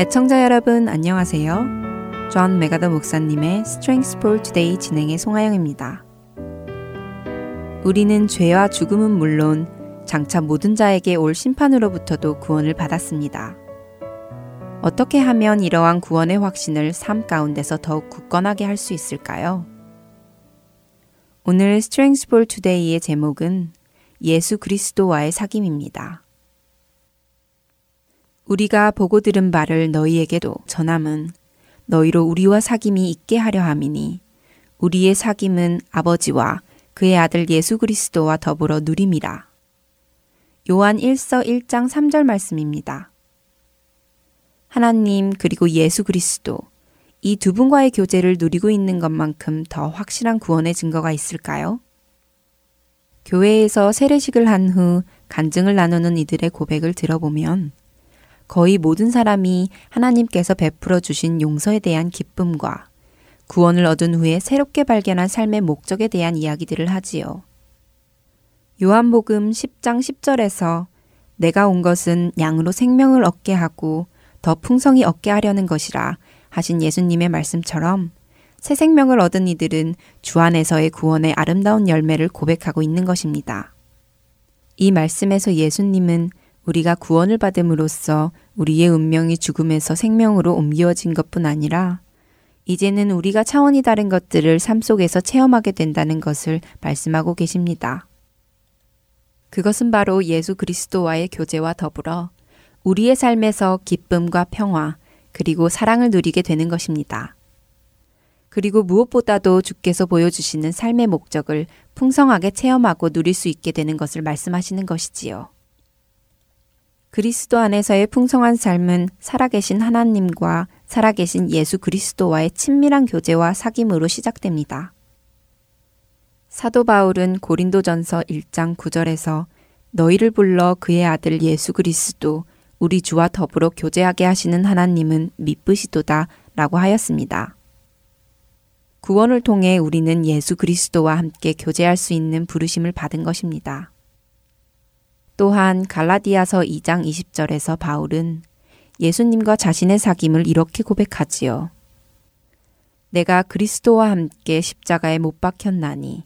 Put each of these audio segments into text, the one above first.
애청자 여러분 안녕하세요. 존 맥아더 목사님의 Strength 진행의 송하영입니다. 우리는 죄와 죽음은 물론 장차 모든 자에게 올 심판으로부터도 구원을 받았습니다. 어떻게 하면 이러한 구원의 확신을 삶 가운데서 더욱 굳건하게 할 수 있을까요? 오늘 Strength for Today의 제목은 예수 그리스도와의 사귐입니다. 우리가 보고 들은 바를 너희에게도 전함은 너희로 우리와 사귐이 있게 하려 함이니 우리의 사귐은 아버지와 그의 아들 예수 그리스도와 더불어 누림이라. 요한 1서 1장 3절 말씀입니다. 하나님 그리고 예수 그리스도 이 두 분과의 교제를 누리고 있는 것만큼 더 확실한 구원의 증거가 있을까요? 교회에서 세례식을 한 후 간증을 나누는 이들의 고백을 들어보면 거의 모든 사람이 하나님께서 베풀어 주신 용서에 대한 기쁨과 구원을 얻은 후에 새롭게 발견한 삶의 목적에 대한 이야기들을 하지요. 요한복음 10장 10절에서 내가 온 것은 양으로 생명을 얻게 하고 더 풍성히 얻게 하려는 것이라 하신 예수님의 말씀처럼 새 생명을 얻은 이들은 주 안에서의 구원의 아름다운 열매를 고백하고 있는 것입니다. 이 말씀에서 예수님은 우리가 구원을 받음으로써 우리의 운명이 죽음에서 생명으로 옮겨진 것뿐 아니라 이제는 우리가 차원이 다른 것들을 삶 속에서 체험하게 된다는 것을 말씀하고 계십니다. 그것은 바로 예수 그리스도와의 교제와 더불어 우리의 삶에서 기쁨과 평화 그리고 사랑을 누리게 되는 것입니다. 그리고 무엇보다도 주께서 보여주시는 삶의 목적을 풍성하게 체험하고 누릴 수 있게 되는 것을 말씀하시는 것이지요. 그리스도 안에서의 풍성한 삶은 살아계신 하나님과 살아계신 예수 그리스도와의 친밀한 교제와 사귐으로 시작됩니다. 사도 바울은 고린도전서 1장 9절에서 너희를 불러 그의 아들 예수 그리스도 우리 주와 더불어 교제하게 하시는 하나님은 미쁘시도다 라고 하였습니다. 구원을 통해 우리는 예수 그리스도와 함께 교제할 수 있는 부르심을 받은 것입니다. 또한 갈라디아서 2장 20절에서 바울은 예수님과 자신의 사귐을 이렇게 고백하지요. 내가 그리스도와 함께 십자가에 못 박혔나니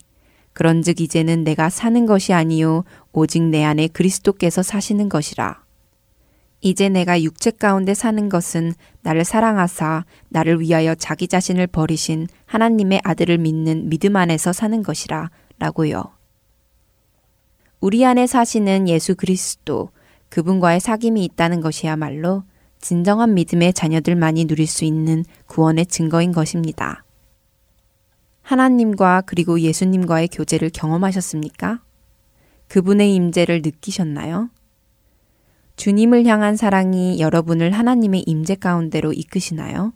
그런즉 이제는 내가 사는 것이 아니요 오직 내 안에 그리스도께서 사시는 것이라. 이제 내가 육체 가운데 사는 것은 나를 사랑하사 나를 위하여 자기 자신을 버리신 하나님의 아들을 믿는 믿음 안에서 사는 것이라 라고요. 우리 안에 사시는 예수 그리스도, 그분과의 사귐이 있다는 것이야말로 진정한 믿음의 자녀들만이 누릴 수 있는 구원의 증거인 것입니다. 하나님과 그리고 예수님과의 교제를 경험하셨습니까? 그분의 임재를 느끼셨나요? 주님을 향한 사랑이 여러분을 하나님의 임재 가운데로 이끄시나요?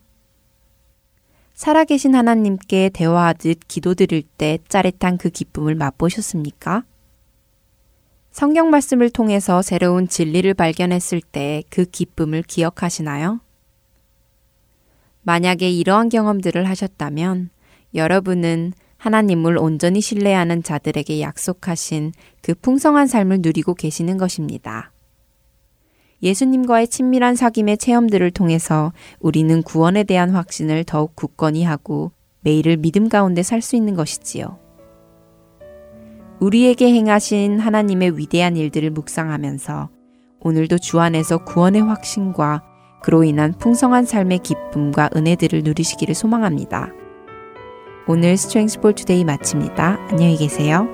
살아계신 하나님께 대화하듯 기도드릴 때 짜릿한 그 기쁨을 맛보셨습니까? 성경 말씀을 통해서 새로운 진리를 발견했을 때 그 기쁨을 기억하시나요? 만약에 이러한 경험들을 하셨다면 여러분은 하나님을 온전히 신뢰하는 자들에게 약속하신 그 풍성한 삶을 누리고 계시는 것입니다. 예수님과의 친밀한 사귐의 체험들을 통해서 우리는 구원에 대한 확신을 더욱 굳건히 하고 매일을 믿음 가운데 살 수 있는 것이지요. 우리에게 행하신 하나님의 위대한 일들을 묵상하면서 오늘도 주 안에서 구원의 확신과 그로 인한 풍성한 삶의 기쁨과 은혜들을 누리시기를 소망합니다. 오늘 스트렝스 볼 투데이 마칩니다. 안녕히 계세요.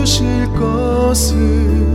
주실 것을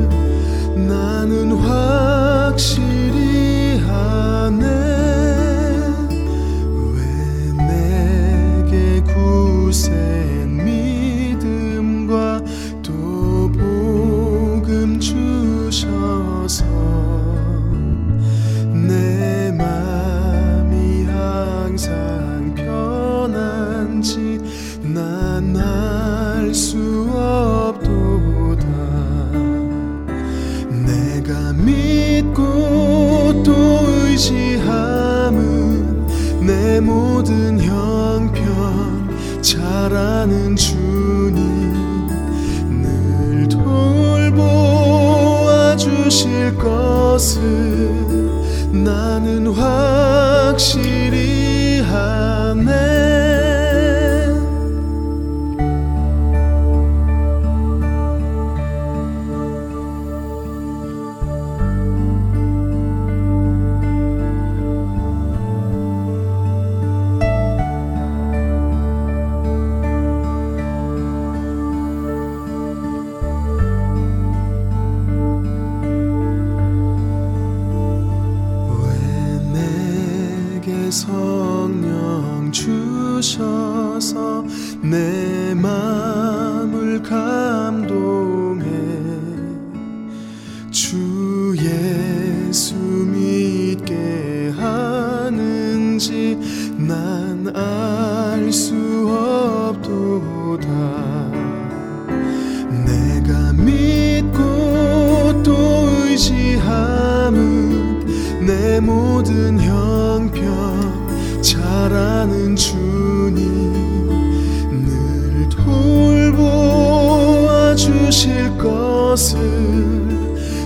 주실 것을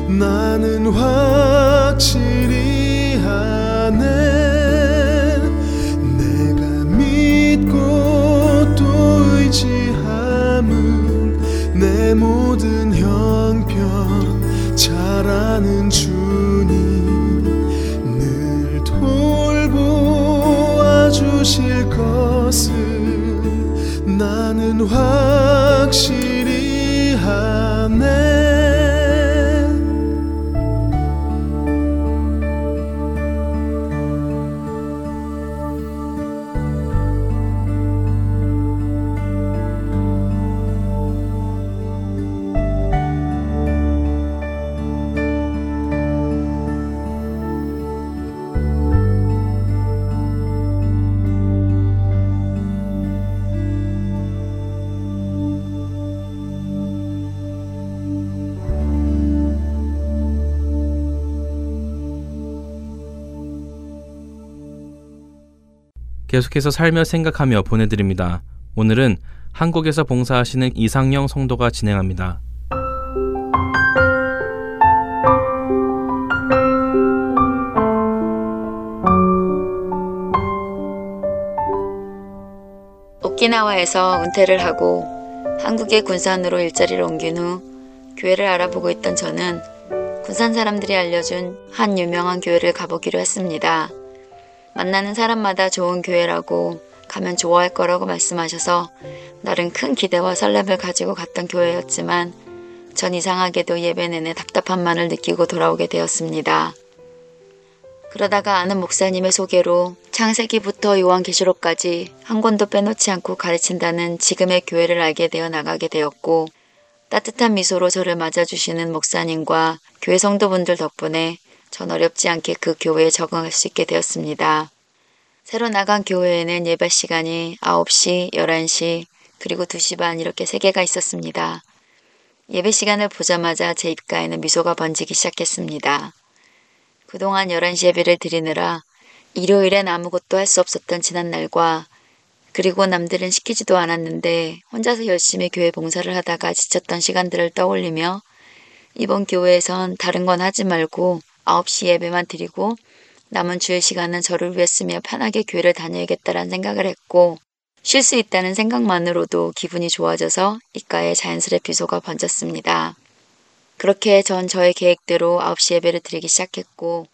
나는 확실히 아네 내가 믿고 또 의지함은 내 모든 형편 잘 아는 주님 늘 돌보아 주실 것을 나는 확실히 계속해서 살며 생각하며 보내드립니다. 오늘은 한국에서 봉사하시는 이상영 성도가 진행합니다. 오키나와에서 은퇴를 하고 한국의 군산으로 일자리를 옮긴 후 교회를 알아보고 있던 저는 군산 사람들이 알려준 한 유명한 교회를 가보기로 했습니다. 만나는 사람마다 좋은 교회라고 가면 좋아할 거라고 말씀하셔서 나름 큰 기대와 설렘을 가지고 갔던 교회였지만 전 이상하게도 예배 내내 답답함만을 느끼고 돌아오게 되었습니다. 그러다가 아는 목사님의 소개로 창세기부터 요한계시록까지 한 권도 빼놓지 않고 가르친다는 지금의 교회를 알게 되어 나가게 되었고 따뜻한 미소로 저를 맞아주시는 목사님과 교회 성도분들 덕분에 전 어렵지 않게 그 교회에 적응할 수 있게 되었습니다. 새로 나간 교회에는 예배 시간이 9시, 11시, 그리고 2시 반 이렇게 3개가 있었습니다. 예배 시간을 보자마자 제 입가에는 미소가 번지기 시작했습니다. 그동안 11시 예배를 드리느라 일요일엔 아무것도 할 수 없었던 지난날과 그리고 남들은 시키지도 않았는데 혼자서 열심히 교회 봉사를 하다가 지쳤던 시간들을 떠올리며 이번 교회에선 다른 건 하지 말고 9시 예배만 드리고 남은 주일 시간은 저를 위해 쓰며 편하게 교회를 다녀야겠다라는 생각을 했고 쉴 수 있다는 생각만으로도 기분이 좋아져서 입가에 자연스레 비소가 번졌습니다. 그렇게 전 저의 계획대로 9시 예배를 드리기 시작했고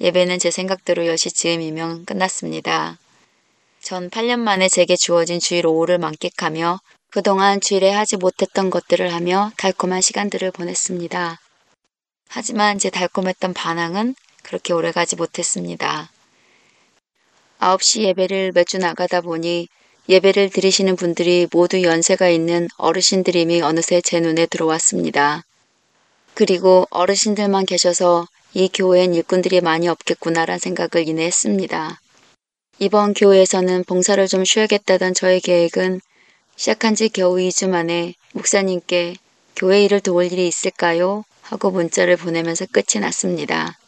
예배는 제 생각대로 10시 즈음이면 끝났습니다. 전 8년 만에 제게 주어진 주일 오후를 만끽하며 그동안 주일에 하지 못했던 것들을 하며 달콤한 시간들을 보냈습니다. 하지만 제 달콤했던 반항은 그렇게 오래가지 못했습니다. 9시 예배를 몇 주 나가다 보니 예배를 드리시는 분들이 모두 연세가 있는 어르신들임이 어느새 제 눈에 들어왔습니다. 그리고 어르신들만 계셔서 이 교회엔 일꾼들이 많이 없겠구나란 생각을 이내 했습니다. 이번 교회에서는 봉사를 좀 쉬어야겠다던 저의 계획은 시작한 지 겨우 2주 만에 목사님께 교회 일을 도울 일이 있을까요? 하고 문자를 보내면서 끝이 났습니다.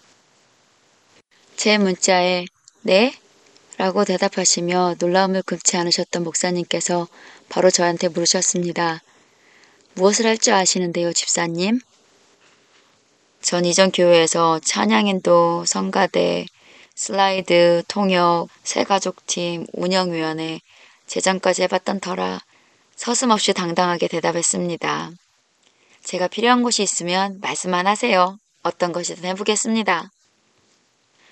제 문자에 네? 라고 대답하시며 놀라움을 금치 않으셨던 목사님께서 바로 저한테 물으셨습니다. 무엇을 할 줄 아시는데요, 집사님? 전 이전 교회에서 찬양인도, 성가대, 슬라이드, 통역, 새가족팀, 운영위원회, 재정까지 해봤던 터라 서슴없이 당당하게 대답했습니다. 제가 필요한 곳이 있으면 말씀만 하세요. 어떤 것이든 해보겠습니다.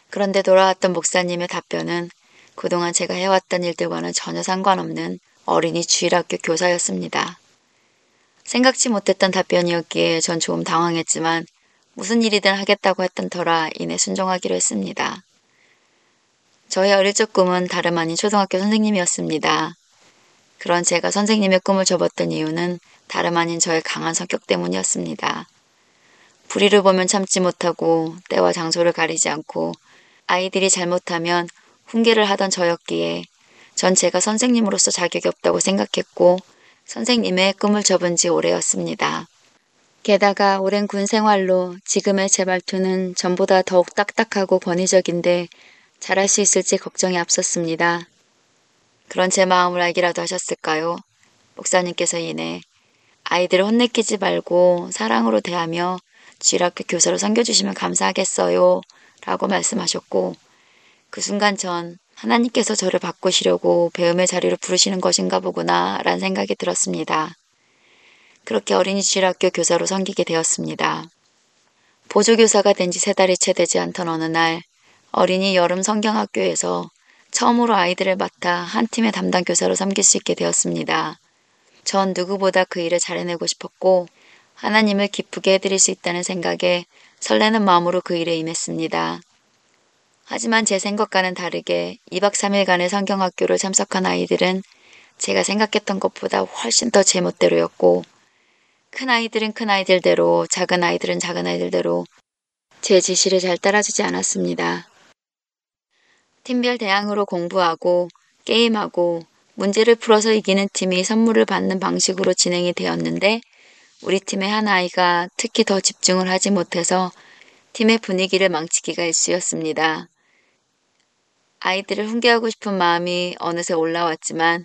그런데 돌아왔던 목사님의 답변은 그동안 제가 해왔던 일들과는 전혀 상관없는 어린이 주일학교 교사였습니다. 생각지 못했던 답변이었기에 전 조금 당황했지만 무슨 일이든 하겠다고 했던 터라 이내 순종하기로 했습니다. 저의 어릴 적 꿈은 다름 아닌 초등학교 선생님이었습니다. 그런 제가 선생님의 꿈을 접었던 이유는 다름 아닌 저의 강한 성격 때문이었습니다. 불의를 보면 참지 못하고 때와 장소를 가리지 않고 아이들이 잘못하면 훈계를 하던 저였기에 전 제가 선생님으로서 자격이 없다고 생각했고 선생님의 꿈을 접은 지 오래였습니다. 게다가 오랜 군 생활로 지금의 제 말투는 전보다 더욱 딱딱하고 권위적인데 잘할 수 있을지 걱정이 앞섰습니다. 그런 제 마음을 알기라도 하셨을까요? 목사님께서 이내 아이들을 혼내키지 말고 사랑으로 대하며 주일학교 교사로 섬겨주시면 감사하겠어요. 라고 말씀하셨고 그 순간 전 하나님께서 저를 바꾸시려고 배움의 자리로 부르시는 것인가 보구나 라는 생각이 들었습니다. 그렇게 어린이 주일학교 교사로 섬기게 되었습니다. 보조교사가 된 지 세 달이 채 되지 않던 어느 날 어린이 여름 성경학교에서 처음으로 아이들을 맡아 한 팀의 담당 교사로 섬길 수 있게 되었습니다. 전 누구보다 그 일을 잘해내고 싶었고 하나님을 기쁘게 해드릴 수 있다는 생각에 설레는 마음으로 그 일에 임했습니다. 하지만 제 생각과는 다르게 2박 3일간의 성경학교를 참석한 아이들은 제가 생각했던 것보다 훨씬 더 제 멋대로였고 큰 아이들은 큰 아이들대로 작은 아이들은 작은 아이들대로 제 지시를 잘 따라주지 않았습니다. 팀별 대항으로 공부하고 게임하고 문제를 풀어서 이기는 팀이 선물을 받는 방식으로 진행이 되었는데 우리 팀의 한 아이가 특히 더 집중을 하지 못해서 팀의 분위기를 망치기가 일쑤였습니다. 아이들을 훈계하고 싶은 마음이 어느새 올라왔지만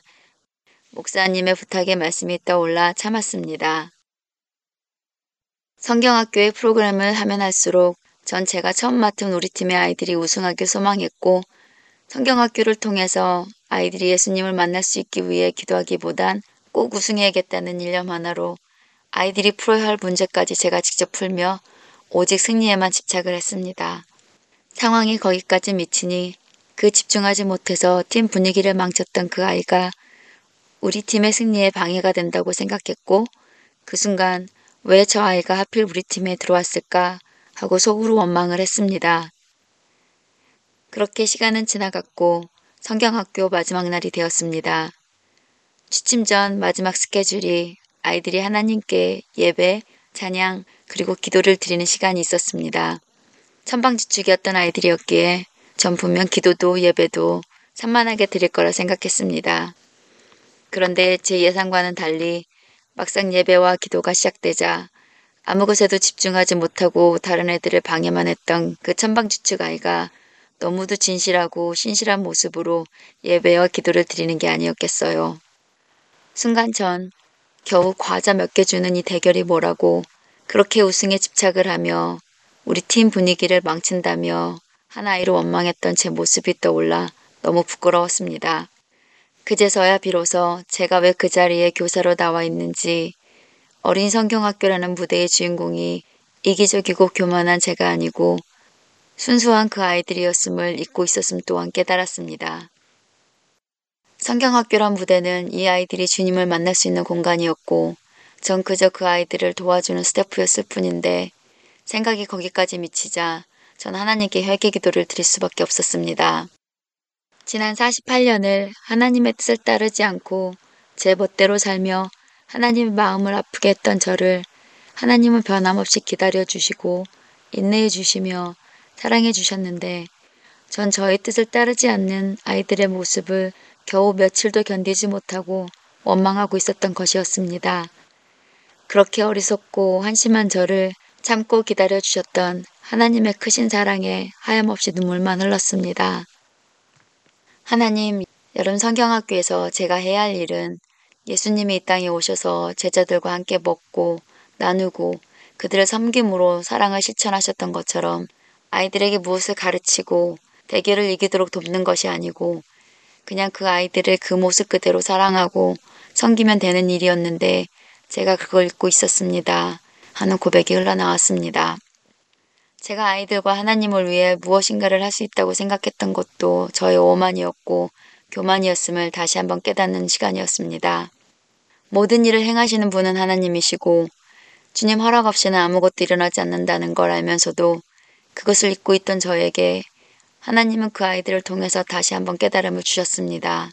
목사님의 부탁에 말씀이 떠올라 참았습니다. 성경학교의 프로그램을 하면 할수록 전 제가 처음 맡은 우리 팀의 아이들이 우승하길 소망했고 성경학교를 통해서 아이들이 예수님을 만날 수 있기 위해 기도하기보단 꼭 우승해야겠다는 일념 하나로 아이들이 풀어야 할 문제까지 제가 직접 풀며 오직 승리에만 집착을 했습니다. 상황이 거기까지 미치니 그 집중하지 못해서 팀 분위기를 망쳤던 그 아이가 우리 팀의 승리에 방해가 된다고 생각했고 그 순간 왜 저 아이가 하필 우리 팀에 들어왔을까 하고 속으로 원망을 했습니다. 그렇게 시간은 지나갔고 성경학교 마지막 날이 되었습니다. 취침 전 마지막 스케줄이 아이들이 하나님께 예배, 찬양, 그리고 기도를 드리는 시간이 있었습니다. 천방지축이었던 아이들이었기에 전 분명 기도도 예배도 산만하게 드릴 거라 생각했습니다. 그런데 제 예상과는 달리 막상 예배와 기도가 시작되자 아무 것에도 집중하지 못하고 다른 애들을 방해만 했던 그 천방지축 아이가 너무도 진실하고 신실한 모습으로 예배와 기도를 드리는 게 아니었겠어요. 순간 전 겨우 과자 몇 개 주는 이 대결이 뭐라고 그렇게 우승에 집착을 하며 우리 팀 분위기를 망친다며 한 아이로 원망했던 제 모습이 떠올라 너무 부끄러웠습니다. 그제서야 비로소 제가 왜 그 자리에 교사로 나와 있는지 어린 성경학교라는 무대의 주인공이 이기적이고 교만한 제가 아니고 순수한 그 아이들이었음을 잊고 있었음 또한 깨달았습니다. 성경학교란 무대는 이 아이들이 주님을 만날 수 있는 공간이었고 전 그저 그 아이들을 도와주는 스태프였을 뿐인데 생각이 거기까지 미치자 전 하나님께 회개 기도를 드릴 수밖에 없었습니다. 지난 48년을 하나님의 뜻을 따르지 않고 제 멋대로 살며 하나님의 마음을 아프게 했던 저를 하나님은 변함없이 기다려 주시고 인내해 주시며 사랑해 주셨는데 전 저의 뜻을 따르지 않는 아이들의 모습을 겨우 며칠도 견디지 못하고 원망하고 있었던 것이었습니다. 그렇게 어리석고 한심한 저를 참고 기다려 주셨던 하나님의 크신 사랑에 하염없이 눈물만 흘렀습니다. 하나님, 여름 성경학교에서 제가 해야 할 일은 예수님이 이 땅에 오셔서 제자들과 함께 먹고 나누고 그들을 섬김으로 사랑을 실천하셨던 것처럼 아이들에게 무엇을 가르치고 대결을 이기도록 돕는 것이 아니고 그냥 그 아이들을 그 모습 그대로 사랑하고 섬기면 되는 일이었는데 제가 그걸 잊고 있었습니다. 하는 고백이 흘러나왔습니다. 제가 아이들과 하나님을 위해 무엇인가를 할 수 있다고 생각했던 것도 저의 오만이었고 교만이었음을 다시 한번 깨닫는 시간이었습니다. 모든 일을 행하시는 분은 하나님이시고 주님 허락 없이는 아무것도 일어나지 않는다는 걸 알면서도 그것을 잊고 있던 저에게 하나님은 그 아이들을 통해서 다시 한번 깨달음을 주셨습니다.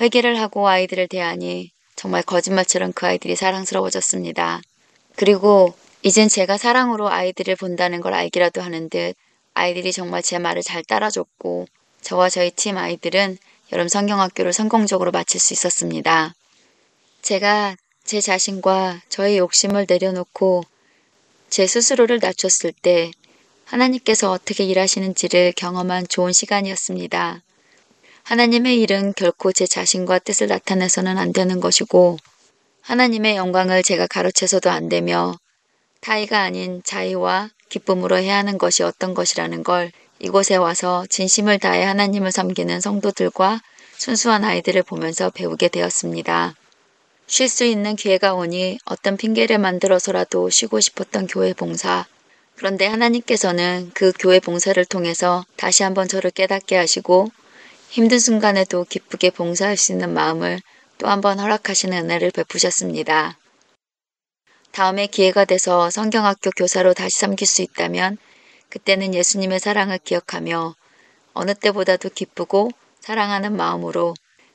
회개를 하고 아이들을 대하니 정말 거짓말처럼 그 아이들이 사랑스러워졌습니다. 그리고 이젠 제가 사랑으로 아이들을 본다는 걸 알기라도 하는 듯 아이들이 정말 제 말을 잘 따라줬고 저와 저희 팀 아이들은 여름 성경학교를 성공적으로 마칠 수 있었습니다. 제가 제 자신과 저의 욕심을 내려놓고 제 스스로를 낮췄을 때 하나님께서 어떻게 일하시는지를 경험한 좋은 시간이었습니다. 하나님의 일은 결코 제 자신과 뜻을 나타내서는 안 되는 것이고 하나님의 영광을 제가 가로채서도 안 되며 타의가 아닌 자의와 기쁨으로 해야 하는 것이 어떤 것이라는 걸 이곳에 와서 진심을 다해 하나님을 섬기는 성도들과 순수한 아이들을 보면서 배우게 되었습니다. 쉴 수 있는 기회가 오니 어떤 핑계를 만들어서라도 쉬고 싶었던 교회 봉사, 그런데 하나님께서는 그 교회 봉사를 통해서 다시 한번 저를 깨닫게 하시고 힘든 순간에도 기쁘게 봉사할 수 있는 마음을 또 한번 허락하시는 은혜를 베푸셨습니다. 다음에 기회가 돼서 성경학교 교사로 다시 섬길 수 있다면 그때는 예수님의 사랑을 기억하며 어느 때보다도 기쁘고 사랑하는 마음으로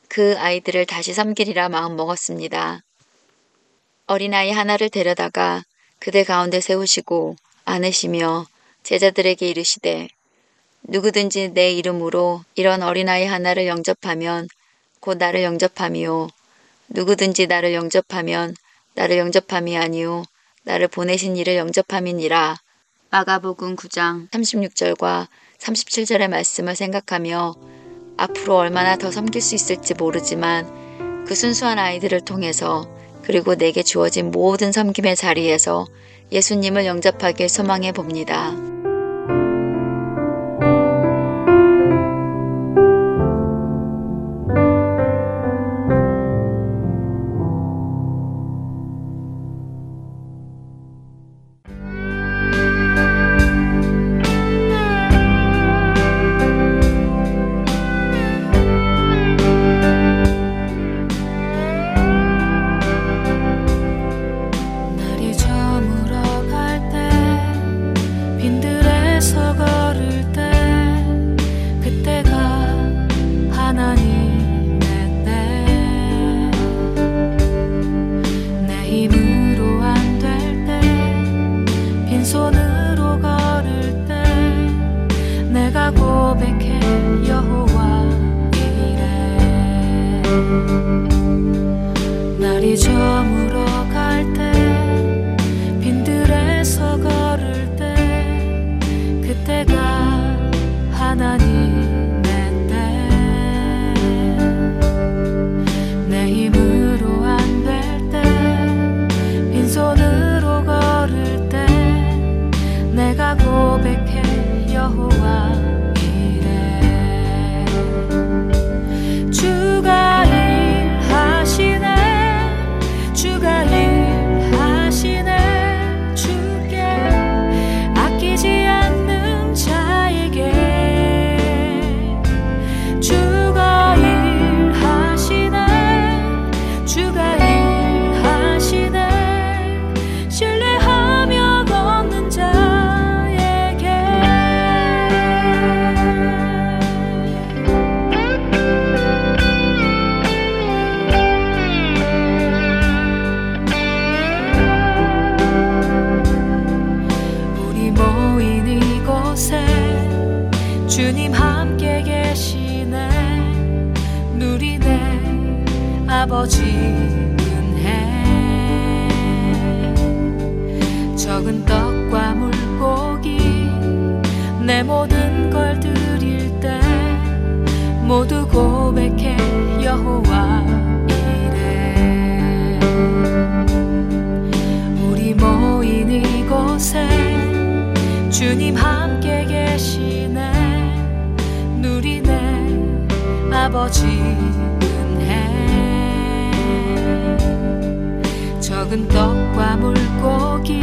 그 아이들을 다시 섬기리라 마음 먹었습니다. 어린아이 하나를 데려다가 그대 가운데 세우시고 안으시며 제자들에게 이르시되 누구든지 내 이름으로 이런 어린아이 하나를 영접하면 곧 나를 영접함이요. 누구든지 나를 영접하면 나를 영접함이 아니요. 나를 보내신 이를 영접함이니라. 마가복음 9장 36절과 37절의 말씀을 생각하며 앞으로 얼마나 더 섬길 수 있을지 모르지만 그 순수한 아이들을 통해서 그리고 내게 주어진 모든 섬김의 자리에서 예수님을 영접하길 소망해 봅니다. 아버지 은혜 적은 떡과 물고기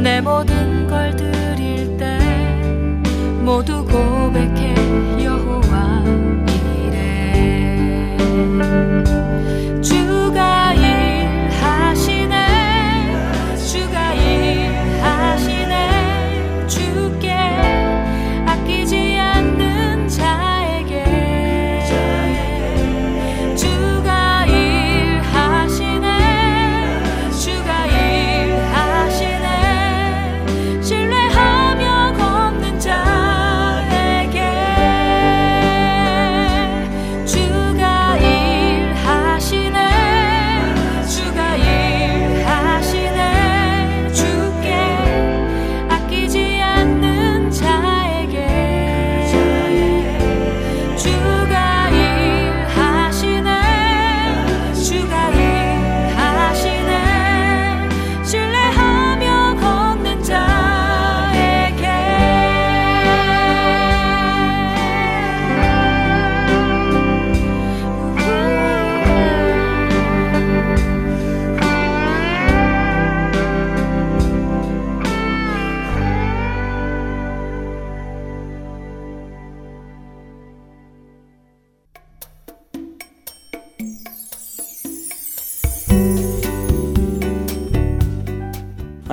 내 모든 걸 드릴 때 모두 고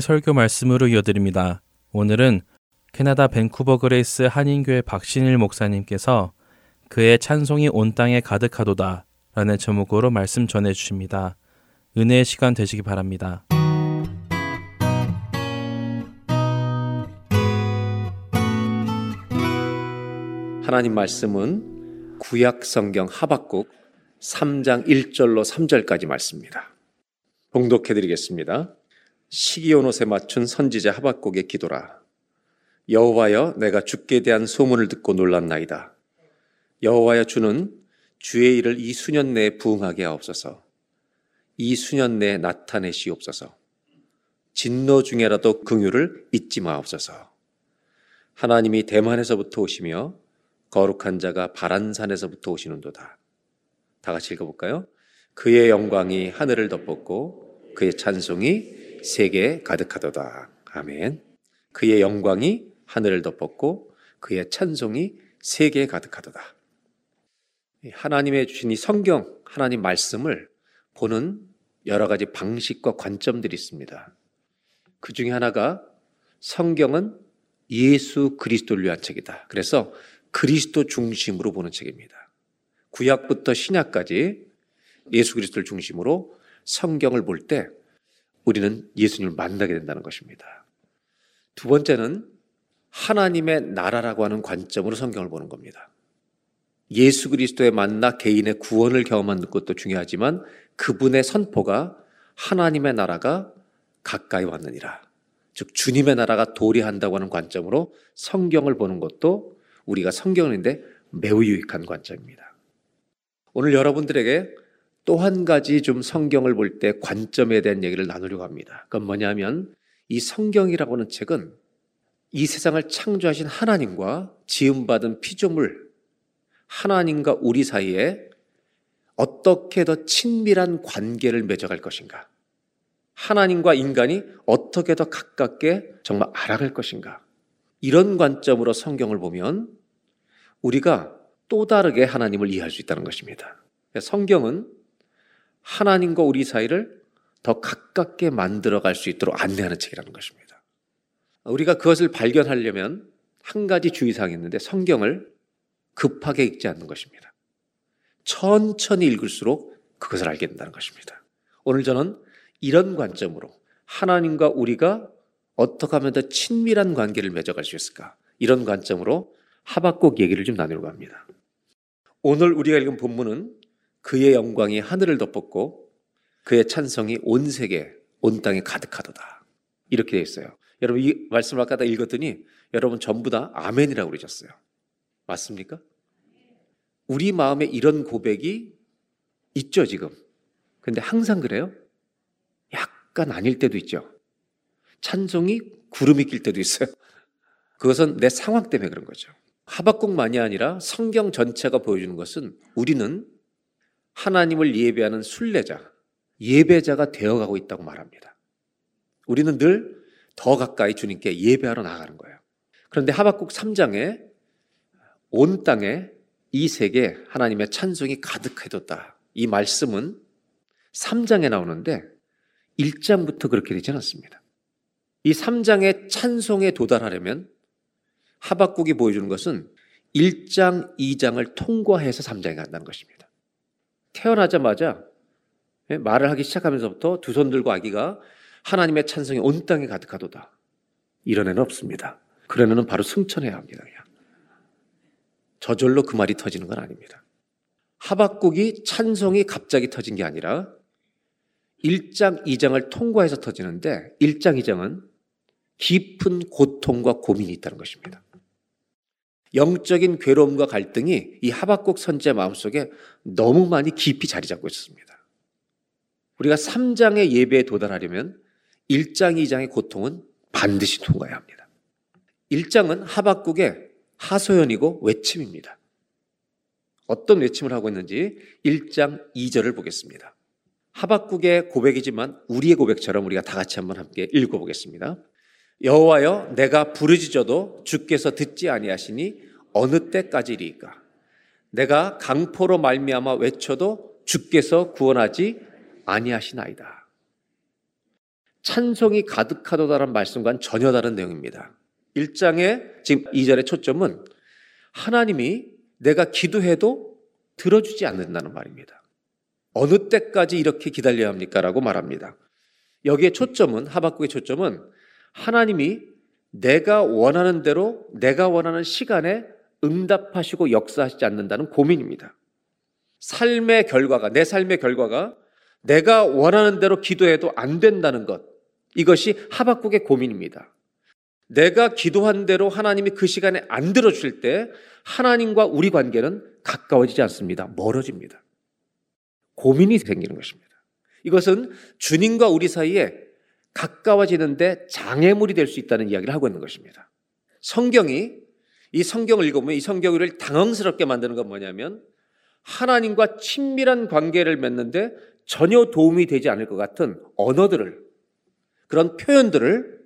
설교 말씀으로 이어드립니다. 오늘은 캐나다 밴쿠버 그레이스 한인교회 박신일 목사님께서 그의 찬송이 온 땅에 가득하도다 라는 제목으로 말씀 전해 주십니다. 은혜의 시간 되시기 바랍니다. 하나님 말씀은 구약 성경 하박국 3장 1절로 3절까지 말씀입니다. 봉독해 드리겠습니다. 시기온 옷에 맞춘 선지자 하박국의 기도라. 여호와여 내가 주께 대한 소문을 듣고 놀랐나이다. 여호와여 주는 주의 일을 이 수년 내에 부응하게 하옵소서. 이 수년 내에 나타내시옵소서. 진노 중에라도 긍휼을 잊지 마옵소서. 하나님이 대만에서부터 오시며 거룩한 자가 바란산에서부터 오시는도다. 다 같이 읽어볼까요? 그의 영광이 하늘을 덮었고 그의 찬송이 세계에 가득하도다. 아멘. 그의 영광이 하늘을 덮었고 그의 찬송이 세계에 가득하도다. 하나님의 주신 이 성경, 하나님 말씀을 보는 여러 가지 방식과 관점들이 있습니다. 그 중에 하나가 성경은 예수 그리스도를 위한 책이다. 그래서 그리스도 중심으로 보는 책입니다. 구약부터 신약까지 예수 그리스도를 중심으로 성경을 볼 때 우리는 예수님을 만나게 된다는 것입니다. 두 번째는 하나님의 나라라고 하는 관점으로 성경을 보는 겁니다. 예수 그리스도에 만나 개인의 구원을 경험하는 것도 중요하지만 그분의 선포가 하나님의 나라가 가까이 왔느니라. 즉 주님의 나라가 도래한다고 하는 관점으로 성경을 보는 것도 우리가 성경인데 매우 유익한 관점입니다. 오늘 여러분들에게 또 한 가지 좀 성경을 볼 때 관점에 대한 얘기를 나누려고 합니다. 그건 뭐냐면 이 성경이라고 하는 책은 이 세상을 창조하신 하나님과 지음받은 피조물, 하나님과 우리 사이에 어떻게 더 친밀한 관계를 맺어갈 것인가? 하나님과 인간이 어떻게 더 가깝게 정말 알아갈 것인가? 이런 관점으로 성경을 보면 우리가 또 다르게 하나님을 이해할 수 있다는 것입니다. 성경은 하나님과 우리 사이를 더 가깝게 만들어 갈 수 있도록 안내하는 책이라는 것입니다. 우리가 그것을 발견하려면 한 가지 주의사항이 있는데 성경을 급하게 읽지 않는 것입니다. 천천히 읽을수록 그것을 알게 된다는 것입니다. 오늘 저는 이런 관점으로 하나님과 우리가 어떻게 하면 더 친밀한 관계를 맺어갈 수 있을까? 이런 관점으로 하박국 얘기를 좀 나누려고 합니다. 오늘 우리가 읽은 본문은 그의 영광이 하늘을 덮었고 그의 찬성이 온 세계, 온 땅에 가득하도다. 이렇게 되어 있어요. 여러분 이 말씀을 아까 다 읽었더니 여러분 전부 다 아멘이라고 그러셨어요. 맞습니까? 우리 마음에 이런 고백이 있죠, 지금. 근데 항상 그래요? 약간 아닐 때도 있죠. 찬송이 구름이 낄 때도 있어요. 그것은 내 상황 때문에 그런 거죠. 하박국만이 아니라 성경 전체가 보여주는 것은 우리는 하나님을 예배하는 순례자, 예배자가 되어가고 있다고 말합니다. 우리는 늘 더 가까이 주님께 예배하러 나가는 거예요. 그런데 하박국 3장에 온 땅에 이 세계 하나님의 찬송이 가득해뒀다. 이 말씀은 3장에 나오는데 1장부터 그렇게 되지 않았습니다. 이 3장의 찬송에 도달하려면 하박국이 보여주는 것은 1장, 2장을 통과해서 3장에 간다는 것입니다. 태어나자마자 예, 말을 하기 시작하면서부터 두 손 들고 아기가 하나님의 찬송이 온 땅에 가득하도다. 이런 애는 없습니다. 그런 애는 바로 승천해야 합니다. 그냥. 저절로 그 말이 터지는 건 아닙니다. 하박국이 찬송이 갑자기 터진 게 아니라 1장, 2장을 통과해서 터지는데 1장, 2장은 깊은 고통과 고민이 있다는 것입니다. 영적인 괴로움과 갈등이 이 하박국 선지의 마음속에 너무 많이 깊이 자리 잡고 있었습니다. 우리가 3장의 예배에 도달하려면 1장, 2장의 고통은 반드시 통과해야 합니다. 1장은 하박국의 하소연이고 외침입니다. 어떤 외침을 하고 있는지 1장 2절을 보겠습니다. 하박국의 고백이지만 우리의 고백처럼 우리가 다 같이 한번 함께 읽어보겠습니다. 여호와여 내가 부르짖어도 주께서 듣지 아니하시니 어느 때까지리까 내가 강포로 말미암아 외쳐도 주께서 구원하지 아니하시나이다. 찬송이 가득하도다라는 말씀과는 전혀 다른 내용입니다. 1장의 지금 2절의 초점은 하나님이 내가 기도해도 들어주지 않는다는 말입니다. 어느 때까지 이렇게 기다려야 합니까? 라고 말합니다. 여기에 초점은, 하박국의 초점은 하나님이 내가 원하는 대로 내가 원하는 시간에 응답하시고 역사하시지 않는다는 고민입니다. 삶의 결과가, 내 삶의 결과가 내가 원하는 대로 기도해도 안 된다는 것. 이것이 하박국의 고민입니다. 내가 기도한 대로 하나님이 그 시간에 안 들어주실 때 하나님과 우리 관계는 가까워지지 않습니다. 멀어집니다. 고민이 생기는 것입니다. 이것은 주님과 우리 사이에 가까워지는데 장애물이 될 수 있다는 이야기를 하고 있는 것입니다. 성경이 이 성경을 읽어보면 이 성경을 당황스럽게 만드는 건 뭐냐면 하나님과 친밀한 관계를 맺는데 전혀 도움이 되지 않을 것 같은 언어들을 그런 표현들을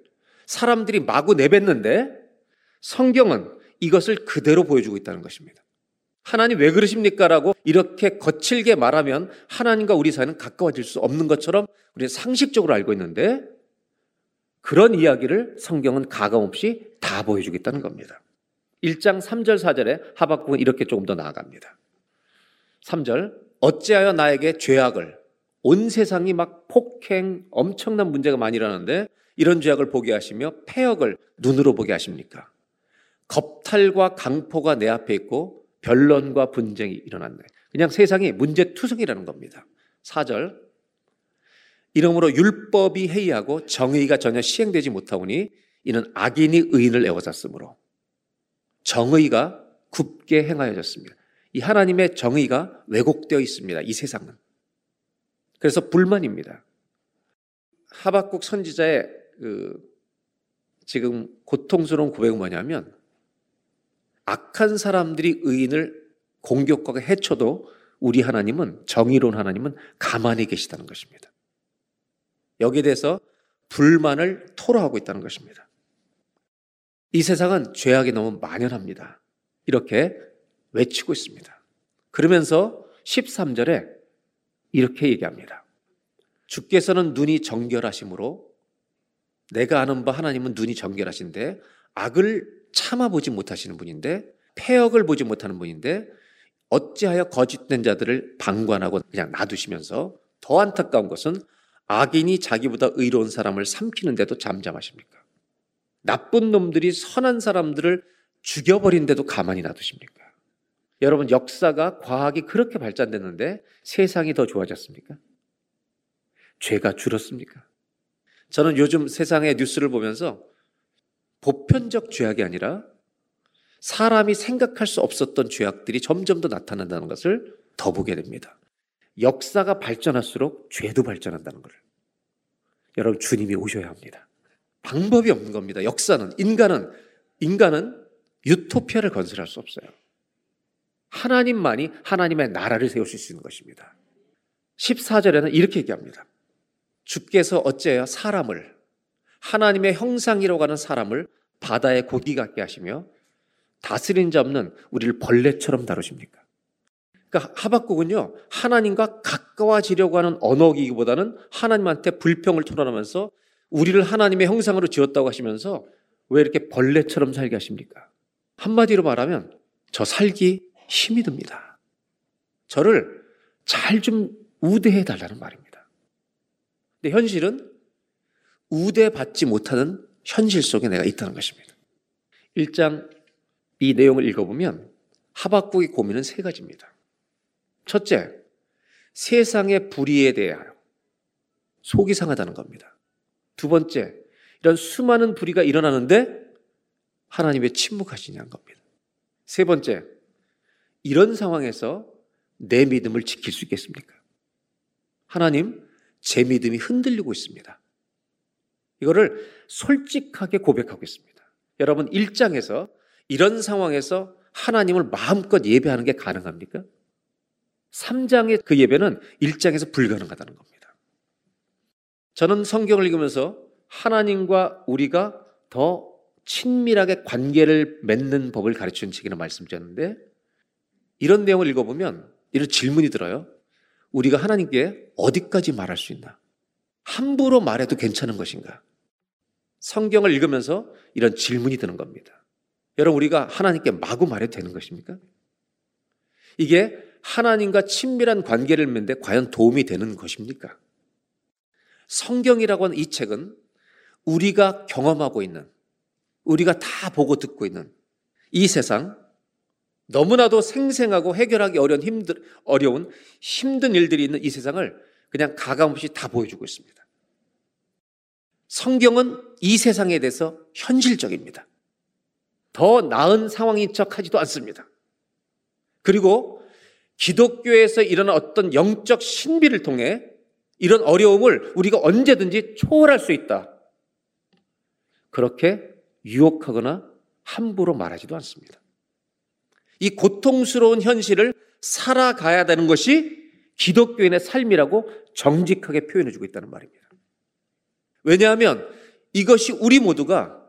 사람들이 마구 내뱉는데 성경은 이것을 그대로 보여주고 있다는 것입니다. 하나님 왜 그러십니까? 라고 이렇게 거칠게 말하면 하나님과 우리 사이는 가까워질 수 없는 것처럼 우리는 상식적으로 알고 있는데 그런 이야기를 성경은 가감없이 다 보여주겠다는 겁니다. 1장 3절 4절에 하박국은 이렇게 조금 더 나아갑니다. 3절 어찌하여 나에게 죄악을 온 세상이 막 폭행 엄청난 문제가 많이 일어나는데 이런 죄악을 보게 하시며 폐역을 눈으로 보게 하십니까? 겁탈과 강포가 내 앞에 있고 변론과 분쟁이 일어났네. 그냥 세상이 문제투성이라는 겁니다. 4절 이러므로 율법이 해이하고 정의가 전혀 시행되지 못하오니 이는 악인이 의인을 애워쌌으므로 정의가 굽게 행하여졌습니다. 이 하나님의 정의가 왜곡되어 있습니다. 이 세상은. 그래서 불만입니다. 하박국 선지자의 그 지금 고통스러운 고백은 뭐냐면 악한 사람들이 의인을 공격하고 해쳐도 우리 하나님은 정의로운 하나님은 가만히 계시다는 것입니다. 여기에 대해서 불만을 토로하고 있다는 것입니다. 이 세상은 죄악이 너무 만연합니다. 이렇게 외치고 있습니다. 그러면서 13절에 이렇게 얘기합니다. 주께서는 눈이 정결하심으로 내가 아는 바 하나님은 눈이 정결하신데 악을 참아보지 못하시는 분인데 폐역을 보지 못하는 분인데 어찌하여 거짓된 자들을 방관하고 그냥 놔두시면서 더 안타까운 것은 악인이 자기보다 의로운 사람을 삼키는데도 잠잠하십니까? 나쁜 놈들이 선한 사람들을 죽여버린데도 가만히 놔두십니까? 여러분, 역사가 과학이 그렇게 발전됐는데 세상이 더 좋아졌습니까? 죄가 줄었습니까? 저는 요즘 세상의 뉴스를 보면서 보편적 죄악이 아니라 사람이 생각할 수 없었던 죄악들이 점점 더 나타난다는 것을 더 보게 됩니다. 역사가 발전할수록 죄도 발전한다는 것을. 여러분, 주님이 오셔야 합니다. 방법이 없는 겁니다. 역사는, 인간은, 인간은 유토피아를 건설할 수 없어요. 하나님만이 하나님의 나라를 세우실 수 있는 것입니다. 14절에는 이렇게 얘기합니다. 주께서 어째요 사람을 하나님의 형상이라고 하는 사람을 바다에 고기 같게 하시며 다스린 자 없는 우리를 벌레처럼 다루십니까? 그러니까 하박국은요 하나님과 가까워지려고 하는 언어기보다는 하나님한테 불평을 토론하면서 우리를 하나님의 형상으로 지었다고 하시면서 왜 이렇게 벌레처럼 살게 하십니까? 한마디로 말하면 저 살기 힘이 듭니다. 저를 잘 좀 우대해 달라는 말입니다. 근데 현실은 우대받지 못하는 현실 속에 내가 있다는 것입니다. 1장 이 내용을 읽어보면 하박국의 고민은 세 가지입니다. 첫째, 세상의 불의에 대하여 속이 상하다는 겁니다. 두 번째, 이런 수많은 불의가 일어나는데 하나님 왜 침묵하시냐는 겁니다. 세 번째, 이런 상황에서 내 믿음을 지킬 수 있겠습니까? 하나님, 제 믿음이 흔들리고 있습니다. 이거를 솔직하게 고백하고 있습니다. 여러분, 1장에서 이런 상황에서 하나님을 마음껏 예배하는 게 가능합니까? 3장의 그 예배는 1장에서 불가능하다는 겁니다. 저는 성경을 읽으면서 하나님과 우리가 더 친밀하게 관계를 맺는 법을 가르치는 책이라 말씀드렸는데 이런 내용을 읽어보면 이런 질문이 들어요. 우리가 하나님께 어디까지 말할 수 있나? 함부로 말해도 괜찮은 것인가? 성경을 읽으면서 이런 질문이 드는 겁니다. 여러분, 우리가 하나님께 마구 말해도 되는 것입니까? 이게 하나님과 친밀한 관계를 맺는데 과연 도움이 되는 것입니까? 성경이라고 하는 이 책은 우리가 경험하고 있는, 우리가 다 보고 듣고 있는 이 세상, 너무나도 생생하고 해결하기 어려운 힘들, 어려운 힘든 일들이 있는 이 세상을 그냥 가감없이 다 보여주고 있습니다. 성경은 이 세상에 대해서 현실적입니다. 더 나은 상황인 척 하지도 않습니다. 그리고 기독교에서 일어난 어떤 영적 신비를 통해 이런 어려움을 우리가 언제든지 초월할 수 있다. 그렇게 유혹하거나 함부로 말하지도 않습니다. 이 고통스러운 현실을 살아가야 되는 것이 기독교인의 삶이라고 정직하게 표현해 주고 있다는 말입니다. 왜냐하면 이것이 우리 모두가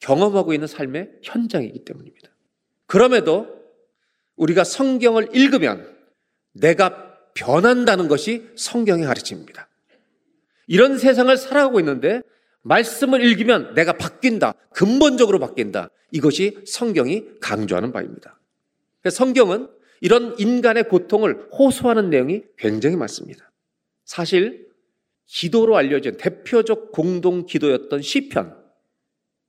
경험하고 있는 삶의 현장이기 때문입니다. 그럼에도 우리가 성경을 읽으면 내가 변한다는 것이 성경의 가르침입니다. 이런 세상을 살아가고 있는데 말씀을 읽으면 내가 바뀐다. 근본적으로 바뀐다. 이것이 성경이 강조하는 바입니다. 성경은 이런 인간의 고통을 호소하는 내용이 굉장히 많습니다. 사실 기도로 알려진 대표적 공동 기도였던 시편.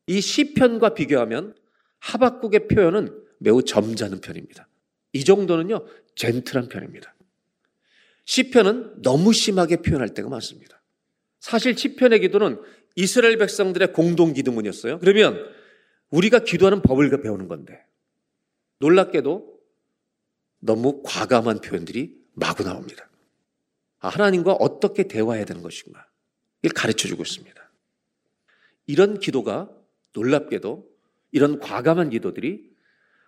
이 시편과 비교하면 하박국의 표현은 매우 점잖은 편입니다. 이 정도는요, 젠틀한 편입니다. 시편은 너무 심하게 표현할 때가 많습니다. 사실 시편의 기도는 이스라엘 백성들의 공동 기도문이었어요. 그러면 우리가 기도하는 법을 배우는 건데 놀랍게도 너무 과감한 표현들이 마구 나옵니다. 아, 하나님과 어떻게 대화해야 되는 것인가 이걸 가르쳐 주고 있습니다. 이런 기도가 놀랍게도 이런 과감한 기도들이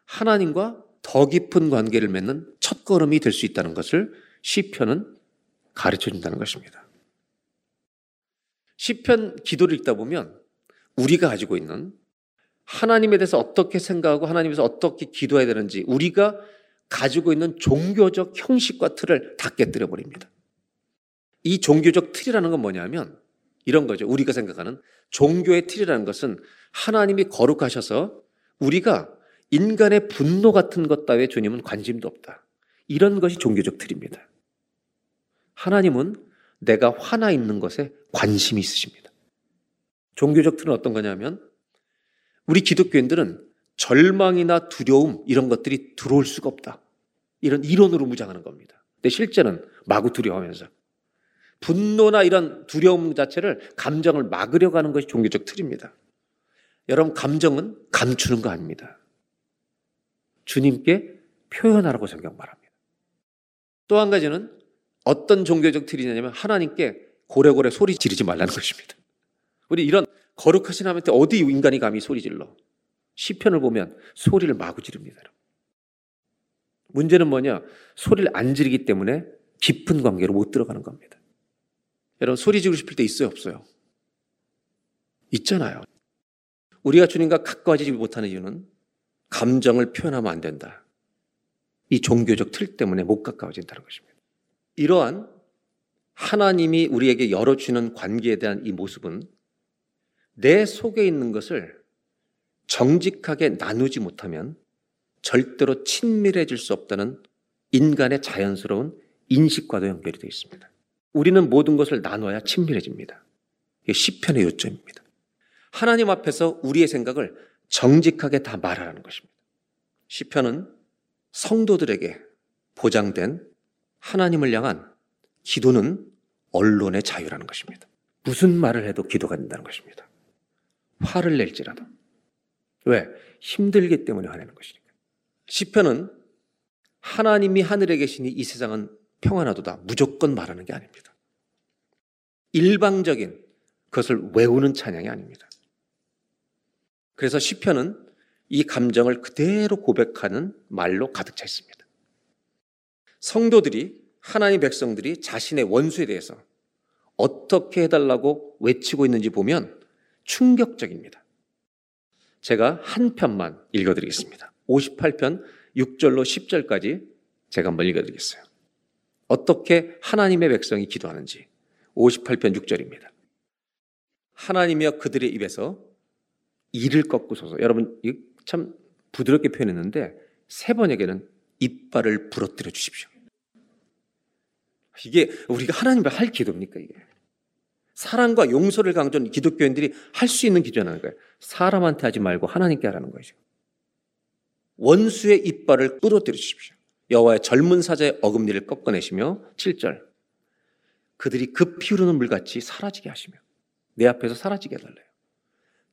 하나님과 더 깊은 관계를 맺는 첫 걸음이 될 수 있다는 것을 시편은 가르쳐 준다는 것입니다. 시편 기도를 읽다 보면 우리가 가지고 있는 하나님에 대해서 어떻게 생각하고 하나님에서 어떻게 기도해야 되는지 우리가 가지고 있는 종교적 형식과 틀을 다 깨뜨려 버립니다. 이 종교적 틀이라는 건 뭐냐면 이런 거죠. 우리가 생각하는 종교의 틀이라는 것은 하나님이 거룩하셔서 우리가 인간의 분노 같은 것 따위에 주님은 관심도 없다. 이런 것이 종교적 틀입니다. 하나님은 내가 화나 있는 것에 관심이 있으십니다. 종교적 틀은 어떤 거냐면 우리 기독교인들은 절망이나 두려움 이런 것들이 들어올 수가 없다. 이런 이론으로 무장하는 겁니다. 근데 실제는 마구 두려워하면서 분노나 이런 두려움 자체를 감정을 막으려고 하는 것이 종교적 틀입니다. 여러분 감정은 감추는 거 아닙니다. 주님께 표현하라고 성경 말합니다. 또 한 가지는 어떤 종교적 틀이냐면 하나님께 고래고래 소리 지르지 말라는 것입니다. 우리 이런 거룩하신 하나님한테 어디 인간이 감히 소리 질러? 시편을 보면 소리를 마구 지릅니다. 문제는 뭐냐? 소리를 안 지르기 때문에 깊은 관계로 못 들어가는 겁니다. 여러분 소리 지르고 싶을 때 있어요, 없어요? 있잖아요. 우리가 주님과 가까워지지 못하는 이유는 감정을 표현하면 안 된다. 이 종교적 틀 때문에 못 가까워진다는 것입니다. 이러한 하나님이 우리에게 열어주는 관계에 대한 이 모습은 내 속에 있는 것을 정직하게 나누지 못하면 절대로 친밀해질 수 없다는 인간의 자연스러운 인식과도 연결이 되어 있습니다. 우리는 모든 것을 나눠야 친밀해집니다. 이게 시편의 요점입니다. 하나님 앞에서 우리의 생각을 정직하게 다 말하라는 것입니다. 시편은 성도들에게 보장된 하나님을 향한 기도는 언론의 자유라는 것입니다. 무슨 말을 해도 기도가 된다는 것입니다. 화를 낼지라도. 왜? 힘들기 때문에 화내는 것이니까. 시편은 하나님이 하늘에 계시니 이 세상은 평안하도다. 무조건 말하는 게 아닙니다. 일방적인 그것을 외우는 찬양이 아닙니다. 그래서 시편은 이 감정을 그대로 고백하는 말로 가득 차 있습니다. 성도들이 하나님 백성들이 자신의 원수에 대해서 어떻게 해달라고 외치고 있는지 보면 충격적입니다. 제가 한 편만 읽어드리겠습니다. 58편 6절로 10절까지 제가 한번 읽어드리겠어요. 어떻게 하나님의 백성이 기도하는지 58편 6절입니다. 하나님이여 그들의 입에서 이를 꺾고서서 여러분 참 부드럽게 표현했는데 세 번에게는 이빨을 부러뜨려 주십시오. 이게 우리가 하나님을 할 기도입니까 이게? 사랑과 용서를 강조하는 기독교인들이 할 수 있는 기도라는 거예요. 사람한테 하지 말고 하나님께 하라는 거죠. 원수의 이빨을 부러뜨려 주십시오. 여호와의 젊은 사자의 어금니를 꺾어내시며 7절 그들이 급히 흐르는 물같이 사라지게 하시며 내 앞에서 사라지게 해달래요.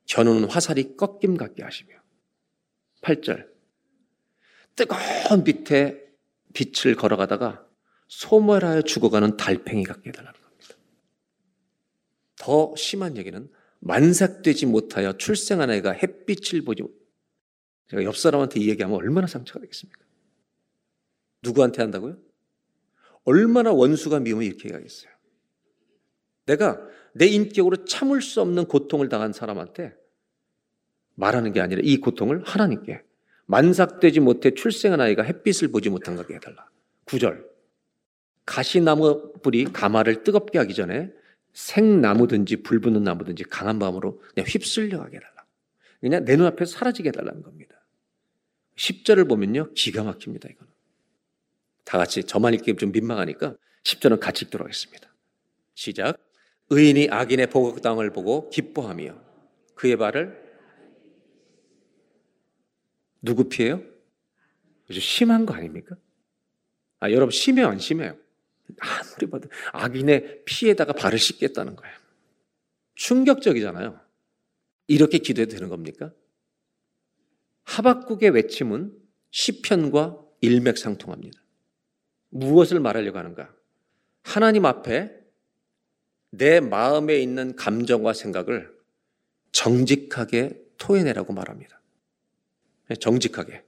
겨누는 화살이 꺾임 같게 하시며 8절 뜨거운 빛에 빛을 걸어가다가 소멸하여 죽어가는 달팽이 같게 해달라는 겁니다. 더 심한 얘기는 만삭되지 못하여 출생한 아이가 햇빛을 보지 못. 제가 옆 사람한테 이 얘기하면 얼마나 상처가 되겠습니까? 누구한테 한다고요? 얼마나 원수가 이렇게 얘기하겠어요. 내가 내 인격으로 참을 수 없는 고통을 당한 사람한테 말하는 게 아니라 이 고통을 하나님께 만삭되지 못해 출생한 아이가 햇빛을 보지 못한 거게 해달라. 9절. 가시나무 뿌리 가마를 뜨겁게 하기 전에 생나무든지 불 붙는 나무든지 강한 마음으로 그냥 휩쓸려 가게 해달라. 그냥 내 눈앞에 사라지게 해달라는 겁니다. 10절을 보면요. 기가 막힙니다. 이거는. 다 같이 저만 읽기 좀 민망하니까 10절은 같이 읽도록 하겠습니다. 시작. 의인이 악인의 보극당을 보고 기뻐하며 그의 발을 누구 피해요? 아주 심한 거 아닙니까? 아, 여러분 심해요, 안 심해요? 아무리 봐도 악인의 피에다가 발을 씻겠다는 거예요. 충격적이잖아요. 이렇게 기도해도 되는 겁니까? 하박국의 외침은 시편과 일맥상통합니다. 무엇을 말하려고 하는가? 하나님 앞에 내 마음에 있는 감정과 생각을 정직하게 토해내라고 말합니다. 정직하게.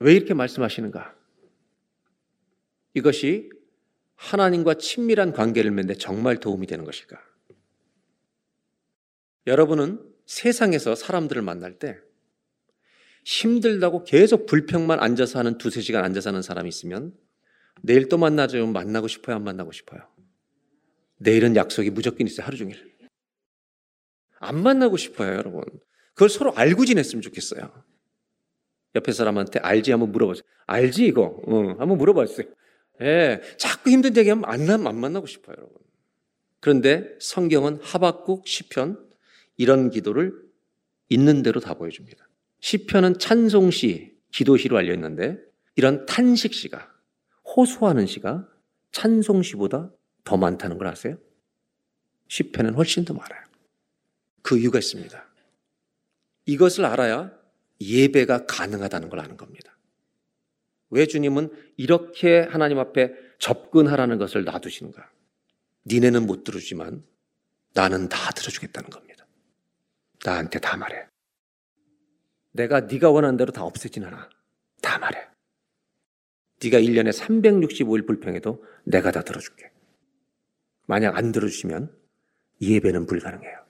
왜 이렇게 말씀하시는가? 이것이 하나님과 친밀한 관계를 맺는데 정말 도움이 되는 것일까? 여러분은 세상에서 사람들을 만날 때 힘들다고 계속 불평만 앉아서 하는 두세 시간 앉아서 하는 사람이 있으면 내일 또 만나죠. 만나고 싶어요? 안 만나고 싶어요? 내일은 약속이 무조건 있어요. 하루 종일. 안 만나고 싶어요, 여러분. 그걸 서로 알고 지냈으면 좋겠어요. 옆에 사람한테 알지 한번 물어보세요. 알지 이거? 어, 한번 물어봤어요. 예, 자꾸 힘든 얘기하면 안, 안 만나고 싶어요, 여러분. 그런데 성경은 하박국 시편 이런 기도를 있는 대로 다 보여줍니다. 시편은 찬송시, 기도시로 알려 있는데 이런 탄식시가 호소하는 시가 찬송시보다 더 많다는 걸 아세요? 시편은 훨씬 더 많아요. 그 이유가 있습니다. 이것을 알아야 예배가 가능하다는 걸 아는 겁니다. 왜 주님은 이렇게 하나님 앞에 접근하라는 것을 놔두시는가? 니네는 못 들어주지만 나는 다 들어주겠다는 겁니다. 나한테 다 말해. 내가 네가 원하는 대로 다 없애진 않아. 다 말해. 네가 1년에 365일 불평해도 내가 다 들어줄게. 만약 안 들어주시면 예배는 불가능해요.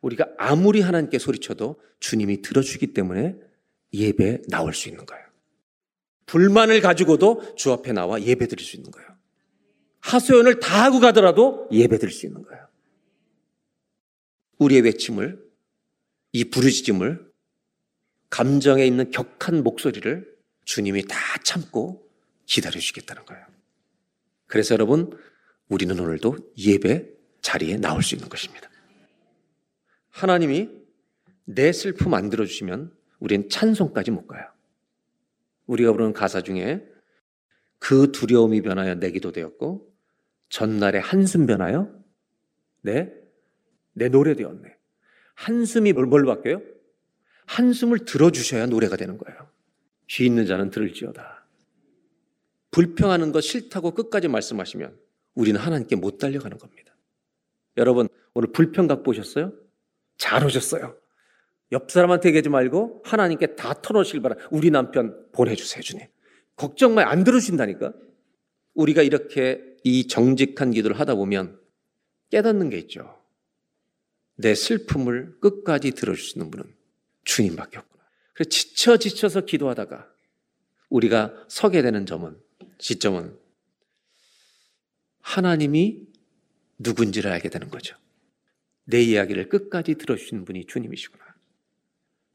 우리가 아무리 하나님께 소리쳐도 주님이 들어주기 때문에 예배에 나올 수 있는 거예요. 불만을 가지고도 주 앞에 나와 예배 드릴 수 있는 거예요. 하소연을 다 하고 가더라도 예배 드릴 수 있는 거예요. 우리의 외침을, 이 부르짖음을, 감정에 있는 격한 목소리를 주님이 다 참고 기다려 주시겠다는 거예요. 그래서 여러분, 우리는 오늘도 예배 자리에 나올 수 있는 것입니다. 하나님이 내 슬픔 안 들어주시면 우리는 찬송까지 못 가요. 우리가 부르는 가사 중에 그 두려움이 변하여 내 기도 되었고 전날에 한숨 변하여 내, 내 노래 되었네. 한숨이 뭘, 뭘 바뀌어요? 한숨을 들어주셔야 노래가 되는 거예요. 귀 있는 자는 들을지어다. 불평하는 거 싫다고 끝까지 말씀하시면 우리는 하나님께 못 달려가는 겁니다. 여러분, 오늘 불평각 보셨어요? 잘 오셨어요. 옆 사람한테 얘기하지 말고 하나님께 다 털어놓으실 바라. 우리 남편 보내주세요, 주님. 걱정 마요. 안 들어주신다니까. 우리가 이렇게 이 정직한 기도를 하다 보면 깨닫는 게 있죠. 내 슬픔을 끝까지 들어주시는 분은 주님밖에 없구나. 그래서 지쳐 지쳐서 기도하다가 우리가 서게 되는 점은 지점은 하나님이 누군지를 알게 되는 거죠. 내 이야기를 끝까지 들어주시는 분이 주님이시구나.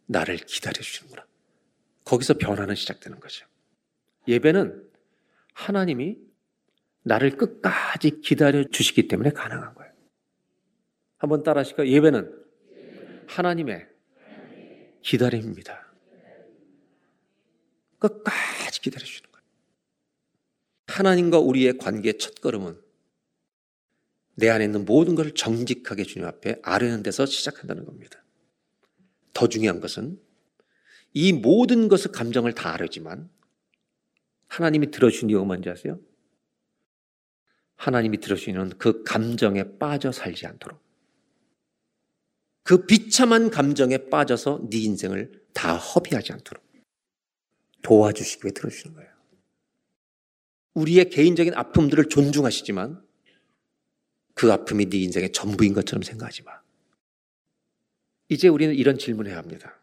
나를 기다려주시는구나. 거기서 변화는 시작되는 거죠. 예배는 하나님이 나를 끝까지 기다려 주시기 때문에 가능한 거예요. 한번 따라 하실까요? 예배는 하나님의 기다림입니다. 끝까지 기다려 주시는 거예요. 하나님과 우리의 관계의 첫 걸음은 내 안에 있는 모든 것을 정직하게 주님 앞에 아뢰는 데서 시작한다는 겁니다. 더 중요한 것은 이 모든 것을 감정을 다 아뢰지만 하나님이 들어주신 이유가 뭔지 아세요? 하나님이 들어주시는 그 감정에 빠져 살지 않도록 그 비참한 감정에 빠져서 네 인생을 다 허비하지 않도록 도와주시기 위해 들어주시는 거예요. 우리의 개인적인 아픔들을 존중하시지만 그 아픔이 네 인생의 전부인 것처럼 생각하지 마. 이제 우리는 이런 질문을 해야 합니다.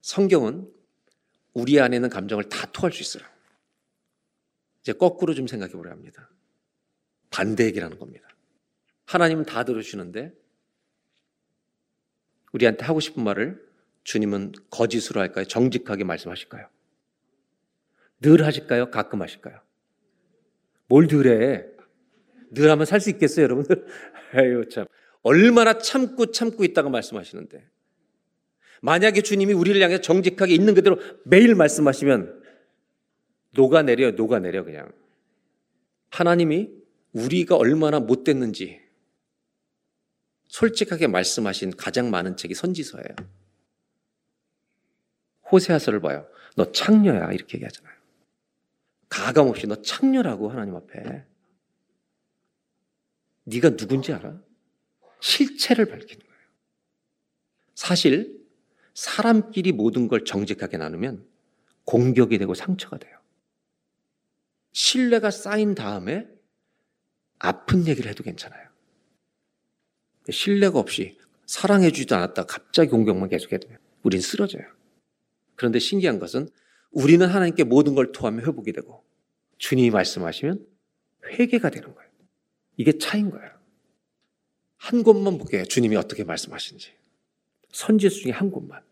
성경은 우리 안에 있는 감정을 다 토할 수 있어요. 이제 거꾸로 좀 생각해 보려 합니다. 반대 얘기라는 겁니다. 하나님은 다 들어주시는데 우리한테 하고 싶은 말을 주님은 거짓으로 할까요? 정직하게 말씀하실까요? 늘 하실까요? 가끔 하실까요? 뭘 늘 해? 늘 하면 살 수 있겠어요, 여러분들? 에휴, 참. 얼마나 참고 참고 있다가 말씀하시는데. 만약에 주님이 우리를 향해 정직하게 있는 그대로 매일 말씀하시면 녹아내려, 녹아내려, 그냥. 하나님이 우리가 얼마나 못됐는지 솔직하게 말씀하신 가장 많은 책이 선지서예요. 호세아서를 봐요. 너 창녀야 이렇게 얘기하잖아요. 가감 없이 너 창녀라고 하나님 앞에. 네가 누군지 알아? 실체를 밝히는 거예요. 사실 사람끼리 모든 걸 정직하게 나누면 공격이 되고 상처가 돼요. 신뢰가 쌓인 다음에 아픈 얘기를 해도 괜찮아요. 신뢰가 없이 사랑해주지도 않았다 갑자기 공격만 계속해도 우린 쓰러져요. 그런데 신기한 것은 우리는 하나님께 모든 걸 토하며 회복이 되고 주님이 말씀하시면 회개가 되는 거예요. 이게 차인 거예요. 한 곳만 보게 주님이 어떻게 말씀하신지. 선지수 중에 한 곳만.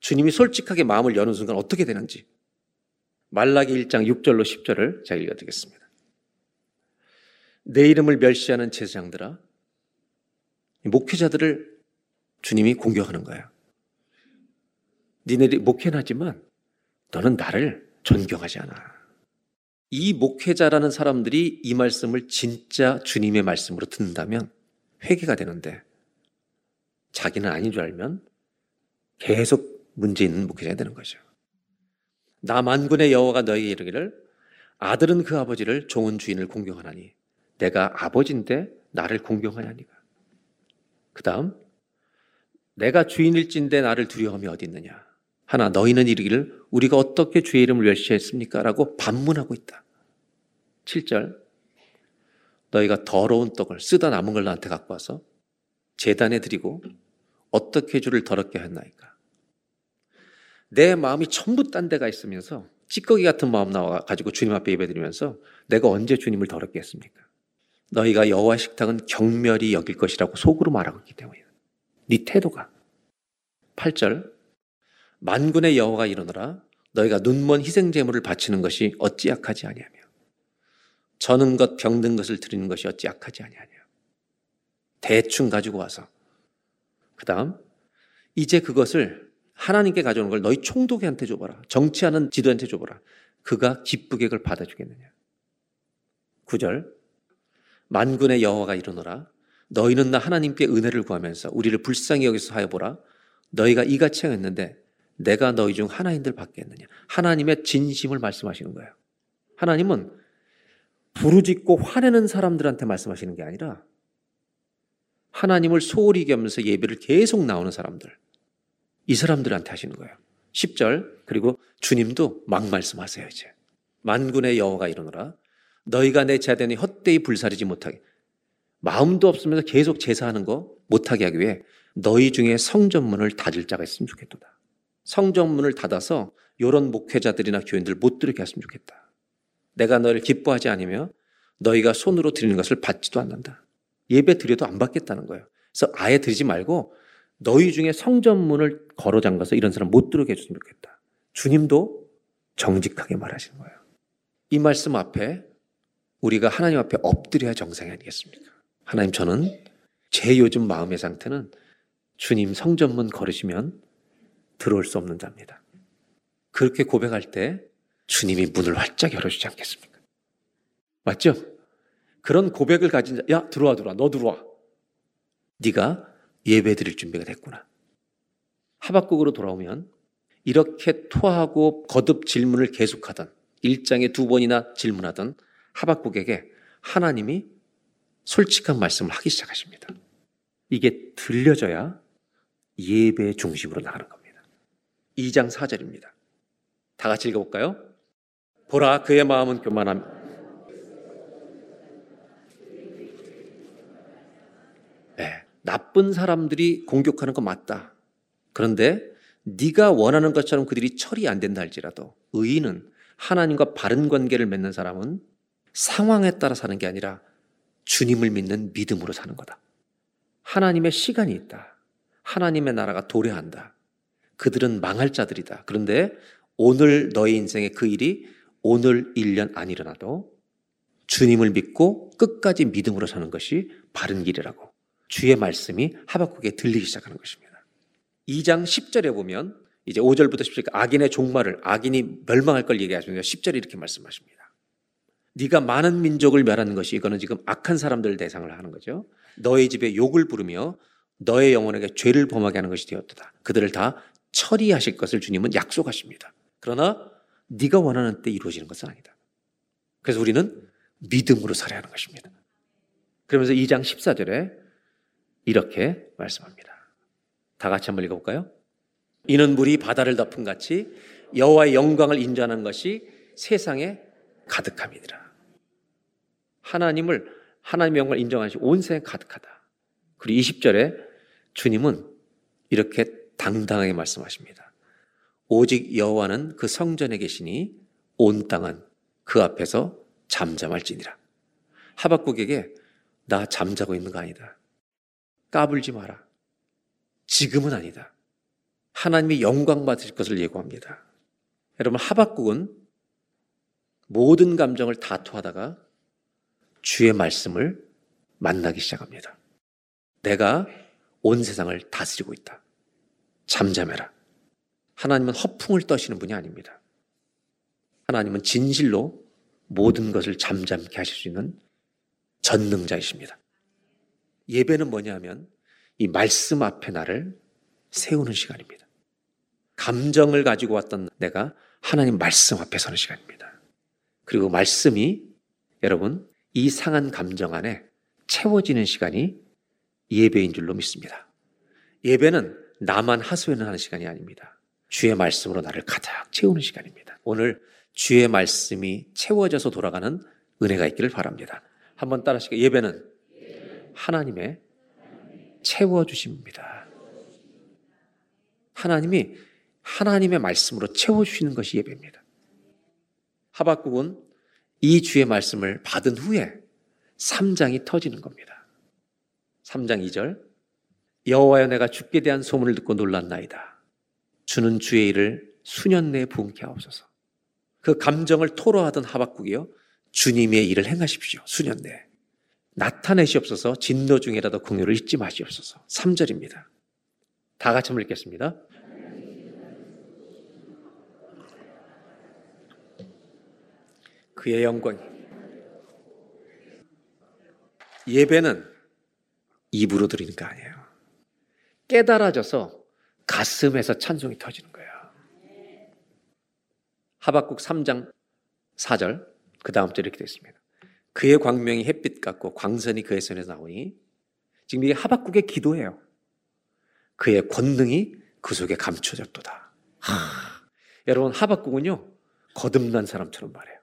주님이 솔직하게 마음을 여는 순간 어떻게 되는지. 말라기 1장 6절로 10절을 제가 읽어드리겠습니다. 내 이름을 멸시하는 제사장들아, 목회자들을 주님이 공격하는 거예요. 니네들이 목회는 하지만 너는 나를 존경하지 않아. 이 목회자라는 사람들이 이 말씀을 진짜 주님의 말씀으로 듣는다면 회개가 되는데 자기는 아닌 줄 알면 계속 문제 있는 목회자가 되는 거죠. 나 만군의 여호와가 너에게 이르기를 아들은 그 아버지를 종은 주인을 공경하나니 내가 아버지인데 나를 공경하냐니까. 그 다음 내가 주인일진데 나를 두려움이 어디 있느냐. 하나 너희는 이르기를 우리가 어떻게 주의 이름을 멸시했습니까? 라고 반문하고 있다. 7절 너희가 더러운 떡을 쓰다 남은 걸 나한테 갖고 와서 재단에 드리고 어떻게 주를 더럽게 했나이까. 내 마음이 전부 딴 데가 있으면서 찌꺼기 같은 마음 나와 가지고 주님 앞에 예배드리면서 내가 언제 주님을 더럽게 했습니까? 너희가 여호와 식탁은 경멸이 여길 것이라고 속으로 말하고 있기 때문이다. 네 태도가 8절 만군의 여호와가 이르노라 너희가 눈먼 희생 제물을 바치는 것이 어찌 약하지 아니하며 저는 것 병든 것을 드리는 것이 어찌 약하지 아니하냐. 대충 가지고 와서 그다음 이제 그것을 하나님께 가져오는 걸 너희 총독한테 줘봐라. 정치하는 지도한테 줘봐라. 그가 기쁘게 그걸 받아주겠느냐. 9절 만군의 여호와가 이르노라 너희는 나 하나님께 은혜를 구하면서 우리를 불쌍히 여기서 하여 보라 너희가 이같이 행했는데 내가 너희 중 하나인들 받겠느냐? 하나님의 진심을 말씀하시는 거예요. 하나님은 부르짖고 화내는 사람들한테 말씀하시는 게 아니라 하나님을 소홀히 여기면서 예배를 계속 나오는 사람들 이 사람들한테 하시는 거예요. 10절 그리고 주님도 막 말씀하세요 이제. 만군의 여호가 이르노라. 너희가 내 제단이 헛되이 불사르지 못하게 마음도 없으면서 계속 제사하는 거 못하게 하기 위해 너희 중에 성전문을 닫을 자가 있으면 좋겠도다. 성전문을 닫아서 이런 목회자들이나 교인들 못 들게 했으면 좋겠다. 내가 너를 기뻐하지 않으며 너희가 손으로 드리는 것을 받지도 않는다. 예배 드려도 안 받겠다는 거예요. 그래서 아예 드리지 말고 너희 중에 성전문을 걸어 잠가서 이런 사람 못 들게 해줬으면 좋겠다. 주님도 정직하게 말하시는 거예요. 이 말씀 앞에 우리가 하나님 앞에 엎드려야 정상이 아니겠습니까? 하나님 저는 제 요즘 마음의 상태는 주님 성전문 걸으시면 들어올 수 없는 자입니다. 그렇게 고백할 때 주님이 문을 활짝 열어주지 않겠습니까? 맞죠? 그런 고백을 가진 자, 야 들어와 들어와 너 들어와. 네가 예배 드릴 준비가 됐구나. 하박국으로 돌아오면 이렇게 토하고 거듭 질문을 계속하던 일장에 두 번이나 질문하던 하박국에게 하나님이 솔직한 말씀을 하기 시작하십니다. 이게 들려져야 예배 중심으로 나가는 겁니다. 2장 4절입니다. 다 같이 읽어볼까요? 보라 그의 마음은 교만함 네, 나쁜 사람들이 공격하는 거 맞다. 그런데 네가 원하는 것처럼 그들이 처리 안 된다 할지라도 의인은 하나님과 바른 관계를 맺는 사람은 상황에 따라 사는 게 아니라 주님을 믿는 믿음으로 사는 거다. 하나님의 시간이 있다. 하나님의 나라가 도래한다. 그들은 망할 자들이다. 그런데 오늘 너의 인생에 그 일이 오늘 1년 안 일어나도 주님을 믿고 끝까지 믿음으로 사는 것이 바른 길이라고 주의 말씀이 하박국에 들리기 시작하는 것입니다. 2장 10절에 보면 이제 5절부터 10절까지 악인의 종말을 악인이 멸망할 걸 얘기하시면서 10절에 이렇게 말씀하십니다. 네가 많은 민족을 멸하는 것이 이거는 지금 악한 사람들 대상을 하는 거죠. 너의 집에 욕을 부르며 너의 영혼에게 죄를 범하게 하는 것이 되었다. 그들을 다 처리하실 것을 주님은 약속하십니다. 그러나 네가 원하는 때 이루어지는 것은 아니다. 그래서 우리는 믿음으로 살아야 하는 것입니다. 그러면서 2장 14절에 이렇게 말씀합니다. 다 같이 한번 읽어볼까요? 이는 물이 바다를 덮은 같이 여호와의 영광을 인정하는 것이 세상에 가득함이니라. 하나님을 하나님의 영광을 인정하시 온 세상에 가득하다. 그리고 20절에 주님은 이렇게 당당하게 말씀하십니다. 오직 여호와는 그 성전에 계시니 온 땅은 그 앞에서 잠잠할지니라. 하박국에게 나 잠자고 있는 거 아니다. 까불지 마라. 지금은 아니다. 하나님이 영광 받으실 것을 예고합니다. 여러분 하박국은 모든 감정을 다투하다가 주의 말씀을 만나기 시작합니다. 내가 온 세상을 다스리고 있다. 잠잠해라. 하나님은 허풍을 떠시는 분이 아닙니다. 하나님은 진실로 모든 것을 잠잠케 하실 수 있는 전능자이십니다. 예배는 뭐냐 하면 이 말씀 앞에 나를 세우는 시간입니다. 감정을 가지고 왔던 내가 하나님 말씀 앞에 서는 시간입니다. 그리고 말씀이 여러분 이 상한 감정 안에 채워지는 시간이 예배인 줄로 믿습니다. 예배는 나만 하소연을 하는 시간이 아닙니다. 주의 말씀으로 나를 가득 채우는 시간입니다. 오늘 주의 말씀이 채워져서 돌아가는 은혜가 있기를 바랍니다. 한번 따라 하시고 예배는 하나님의 채워주십니다. 하나님이 하나님의 말씀으로 채워주시는 것이 예배입니다. 하박국은 이 주의 말씀을 받은 후에 3장이 터지는 겁니다. 3장 2절 여호와여 내가 죽게 대한 소문을 듣고 놀랐나이다. 주는 주의 일을 수년 내에 부응케 하옵소서. 그 감정을 토로하던 하박국이요 주님의 일을 행하십시오. 수년 내에. 나타내시옵소서 진노 중이라도 공유를 잊지 마시옵소서. 3절입니다. 다 같이 한번 읽겠습니다. 그의 영광이 예배는 입으로 드리는 거 아니에요. 깨달아져서 가슴에서 찬송이 터지는 거예요. 하박국 3장 4절 그 다음 절 이렇게 되어 있습니다. 그의 광명이 햇빛 같고 광선이 그의 손에서 나오니 지금 이게 하박국의 기도예요. 그의 권능이 그 속에 감춰졌도다. 하, 여러분 하박국은요 거듭난 사람처럼 말해요.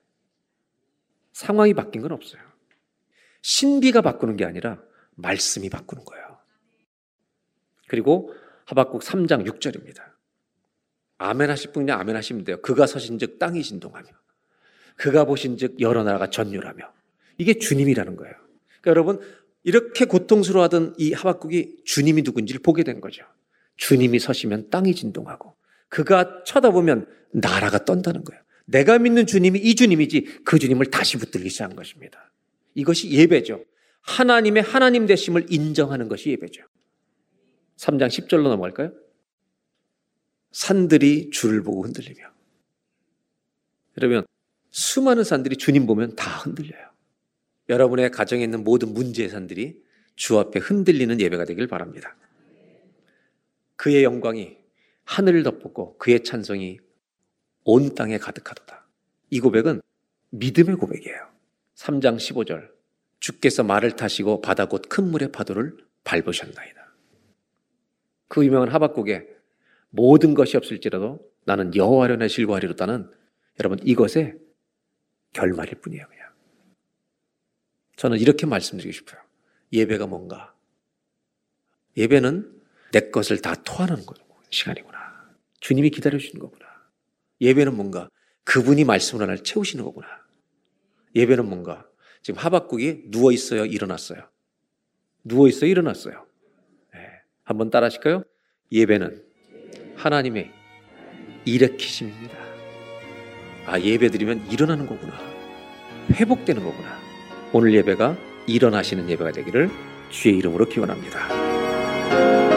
상황이 바뀐 건 없어요. 신비가 바꾸는 게 아니라 말씀이 바꾸는 거예요. 그리고 하박국 3장 6절입니다. 아멘 하실 분이 아멘 하시면 돼요. 그가 서신즉 땅이 진동하며 그가 보신즉 여러 나라가 전율하며 이게 주님이라는 거예요. 그러니까 여러분 이렇게 고통스러워하던 이 하박국이 주님이 누군지를 보게 된 거죠. 주님이 서시면 땅이 진동하고 그가 쳐다보면 나라가 떤다는 거예요. 내가 믿는 주님이 이 주님이지 그 주님을 다시 붙들기 시작한 것입니다. 이것이 예배죠. 하나님의 하나님 되심을 인정하는 것이 예배죠. 3장 10절로 넘어갈까요? 산들이 주를 보고 흔들리며. 여러분, 수많은 산들이 주님 보면 다 흔들려요. 여러분의 가정에 있는 모든 문제 예산들이 주 앞에 흔들리는 예배가 되길 바랍니다. 그의 영광이 하늘을 덮었고 그의 찬성이 온 땅에 가득하도다. 이 고백은 믿음의 고백이에요. 3장 15절. 주께서 말을 타시고 바다 곧 큰 물의 파도를 밟으셨나이다. 그 유명한 하박국에 모든 것이 없을지라도 나는 여호와를 내 실과하리로다는 여러분 이것의 결말일 뿐이에요, 그냥. 저는 이렇게 말씀드리고 싶어요. 예배가 뭔가? 예배는 내 것을 다 토하는 시간이구나. 주님이 기다려주시는 거구나. 예배는 뭔가? 그분이 말씀으로 날 채우시는 거구나. 예배는 뭔가? 지금 하박국이 누워 있어요, 일어났어요. 누워 있어요, 일어났어요. 네. 한번 따라 하실까요? 예배는 하나님의 일으키심입니다. 아, 예배 드리면 일어나는 거구나. 회복되는 거구나. 오늘 예배가 일어나시는 예배가 되기를 주의 이름으로 기원합니다.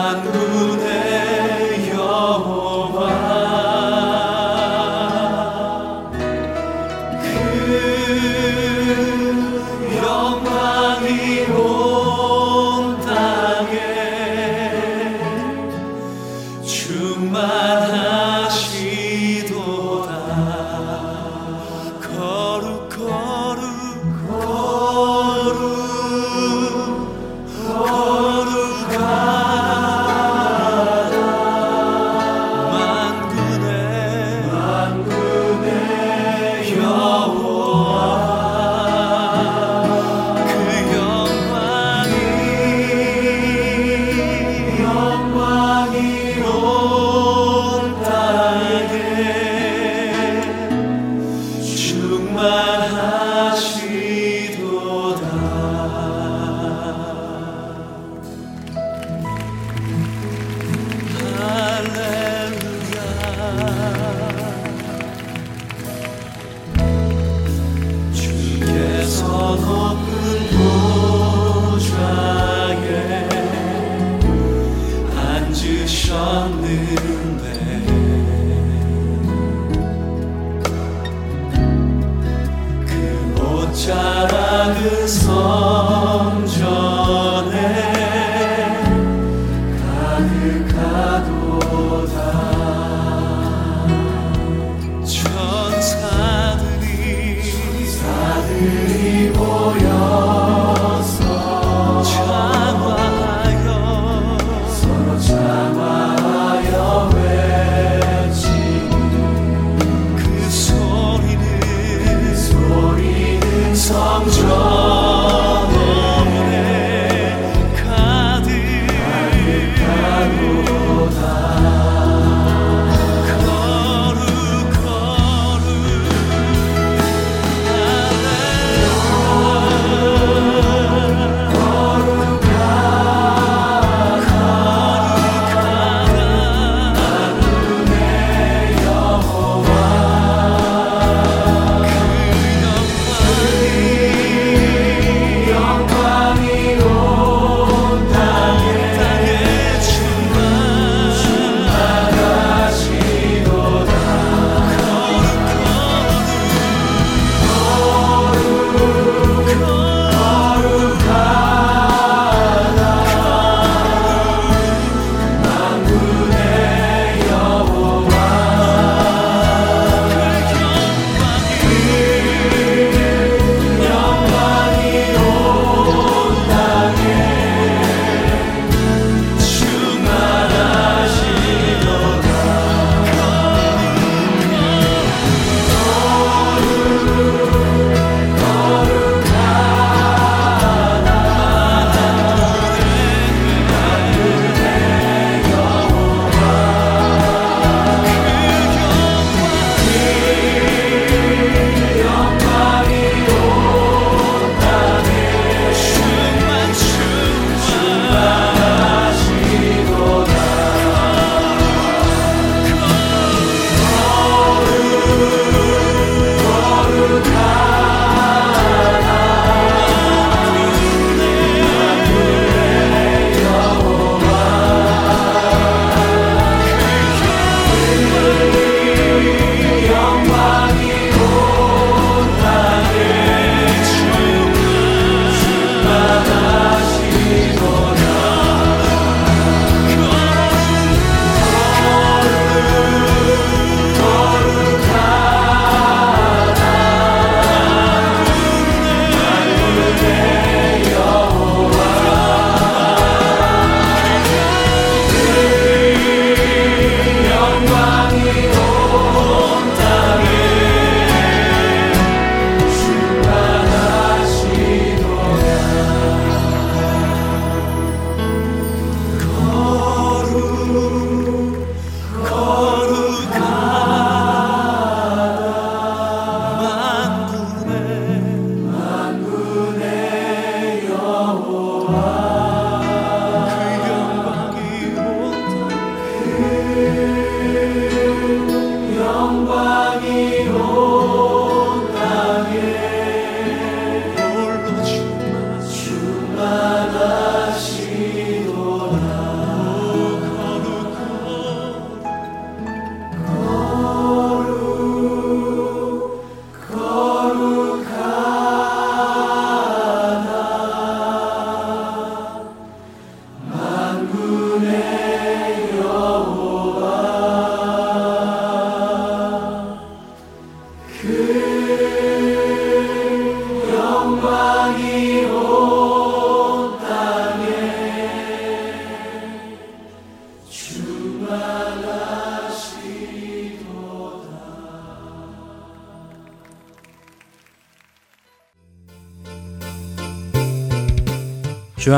만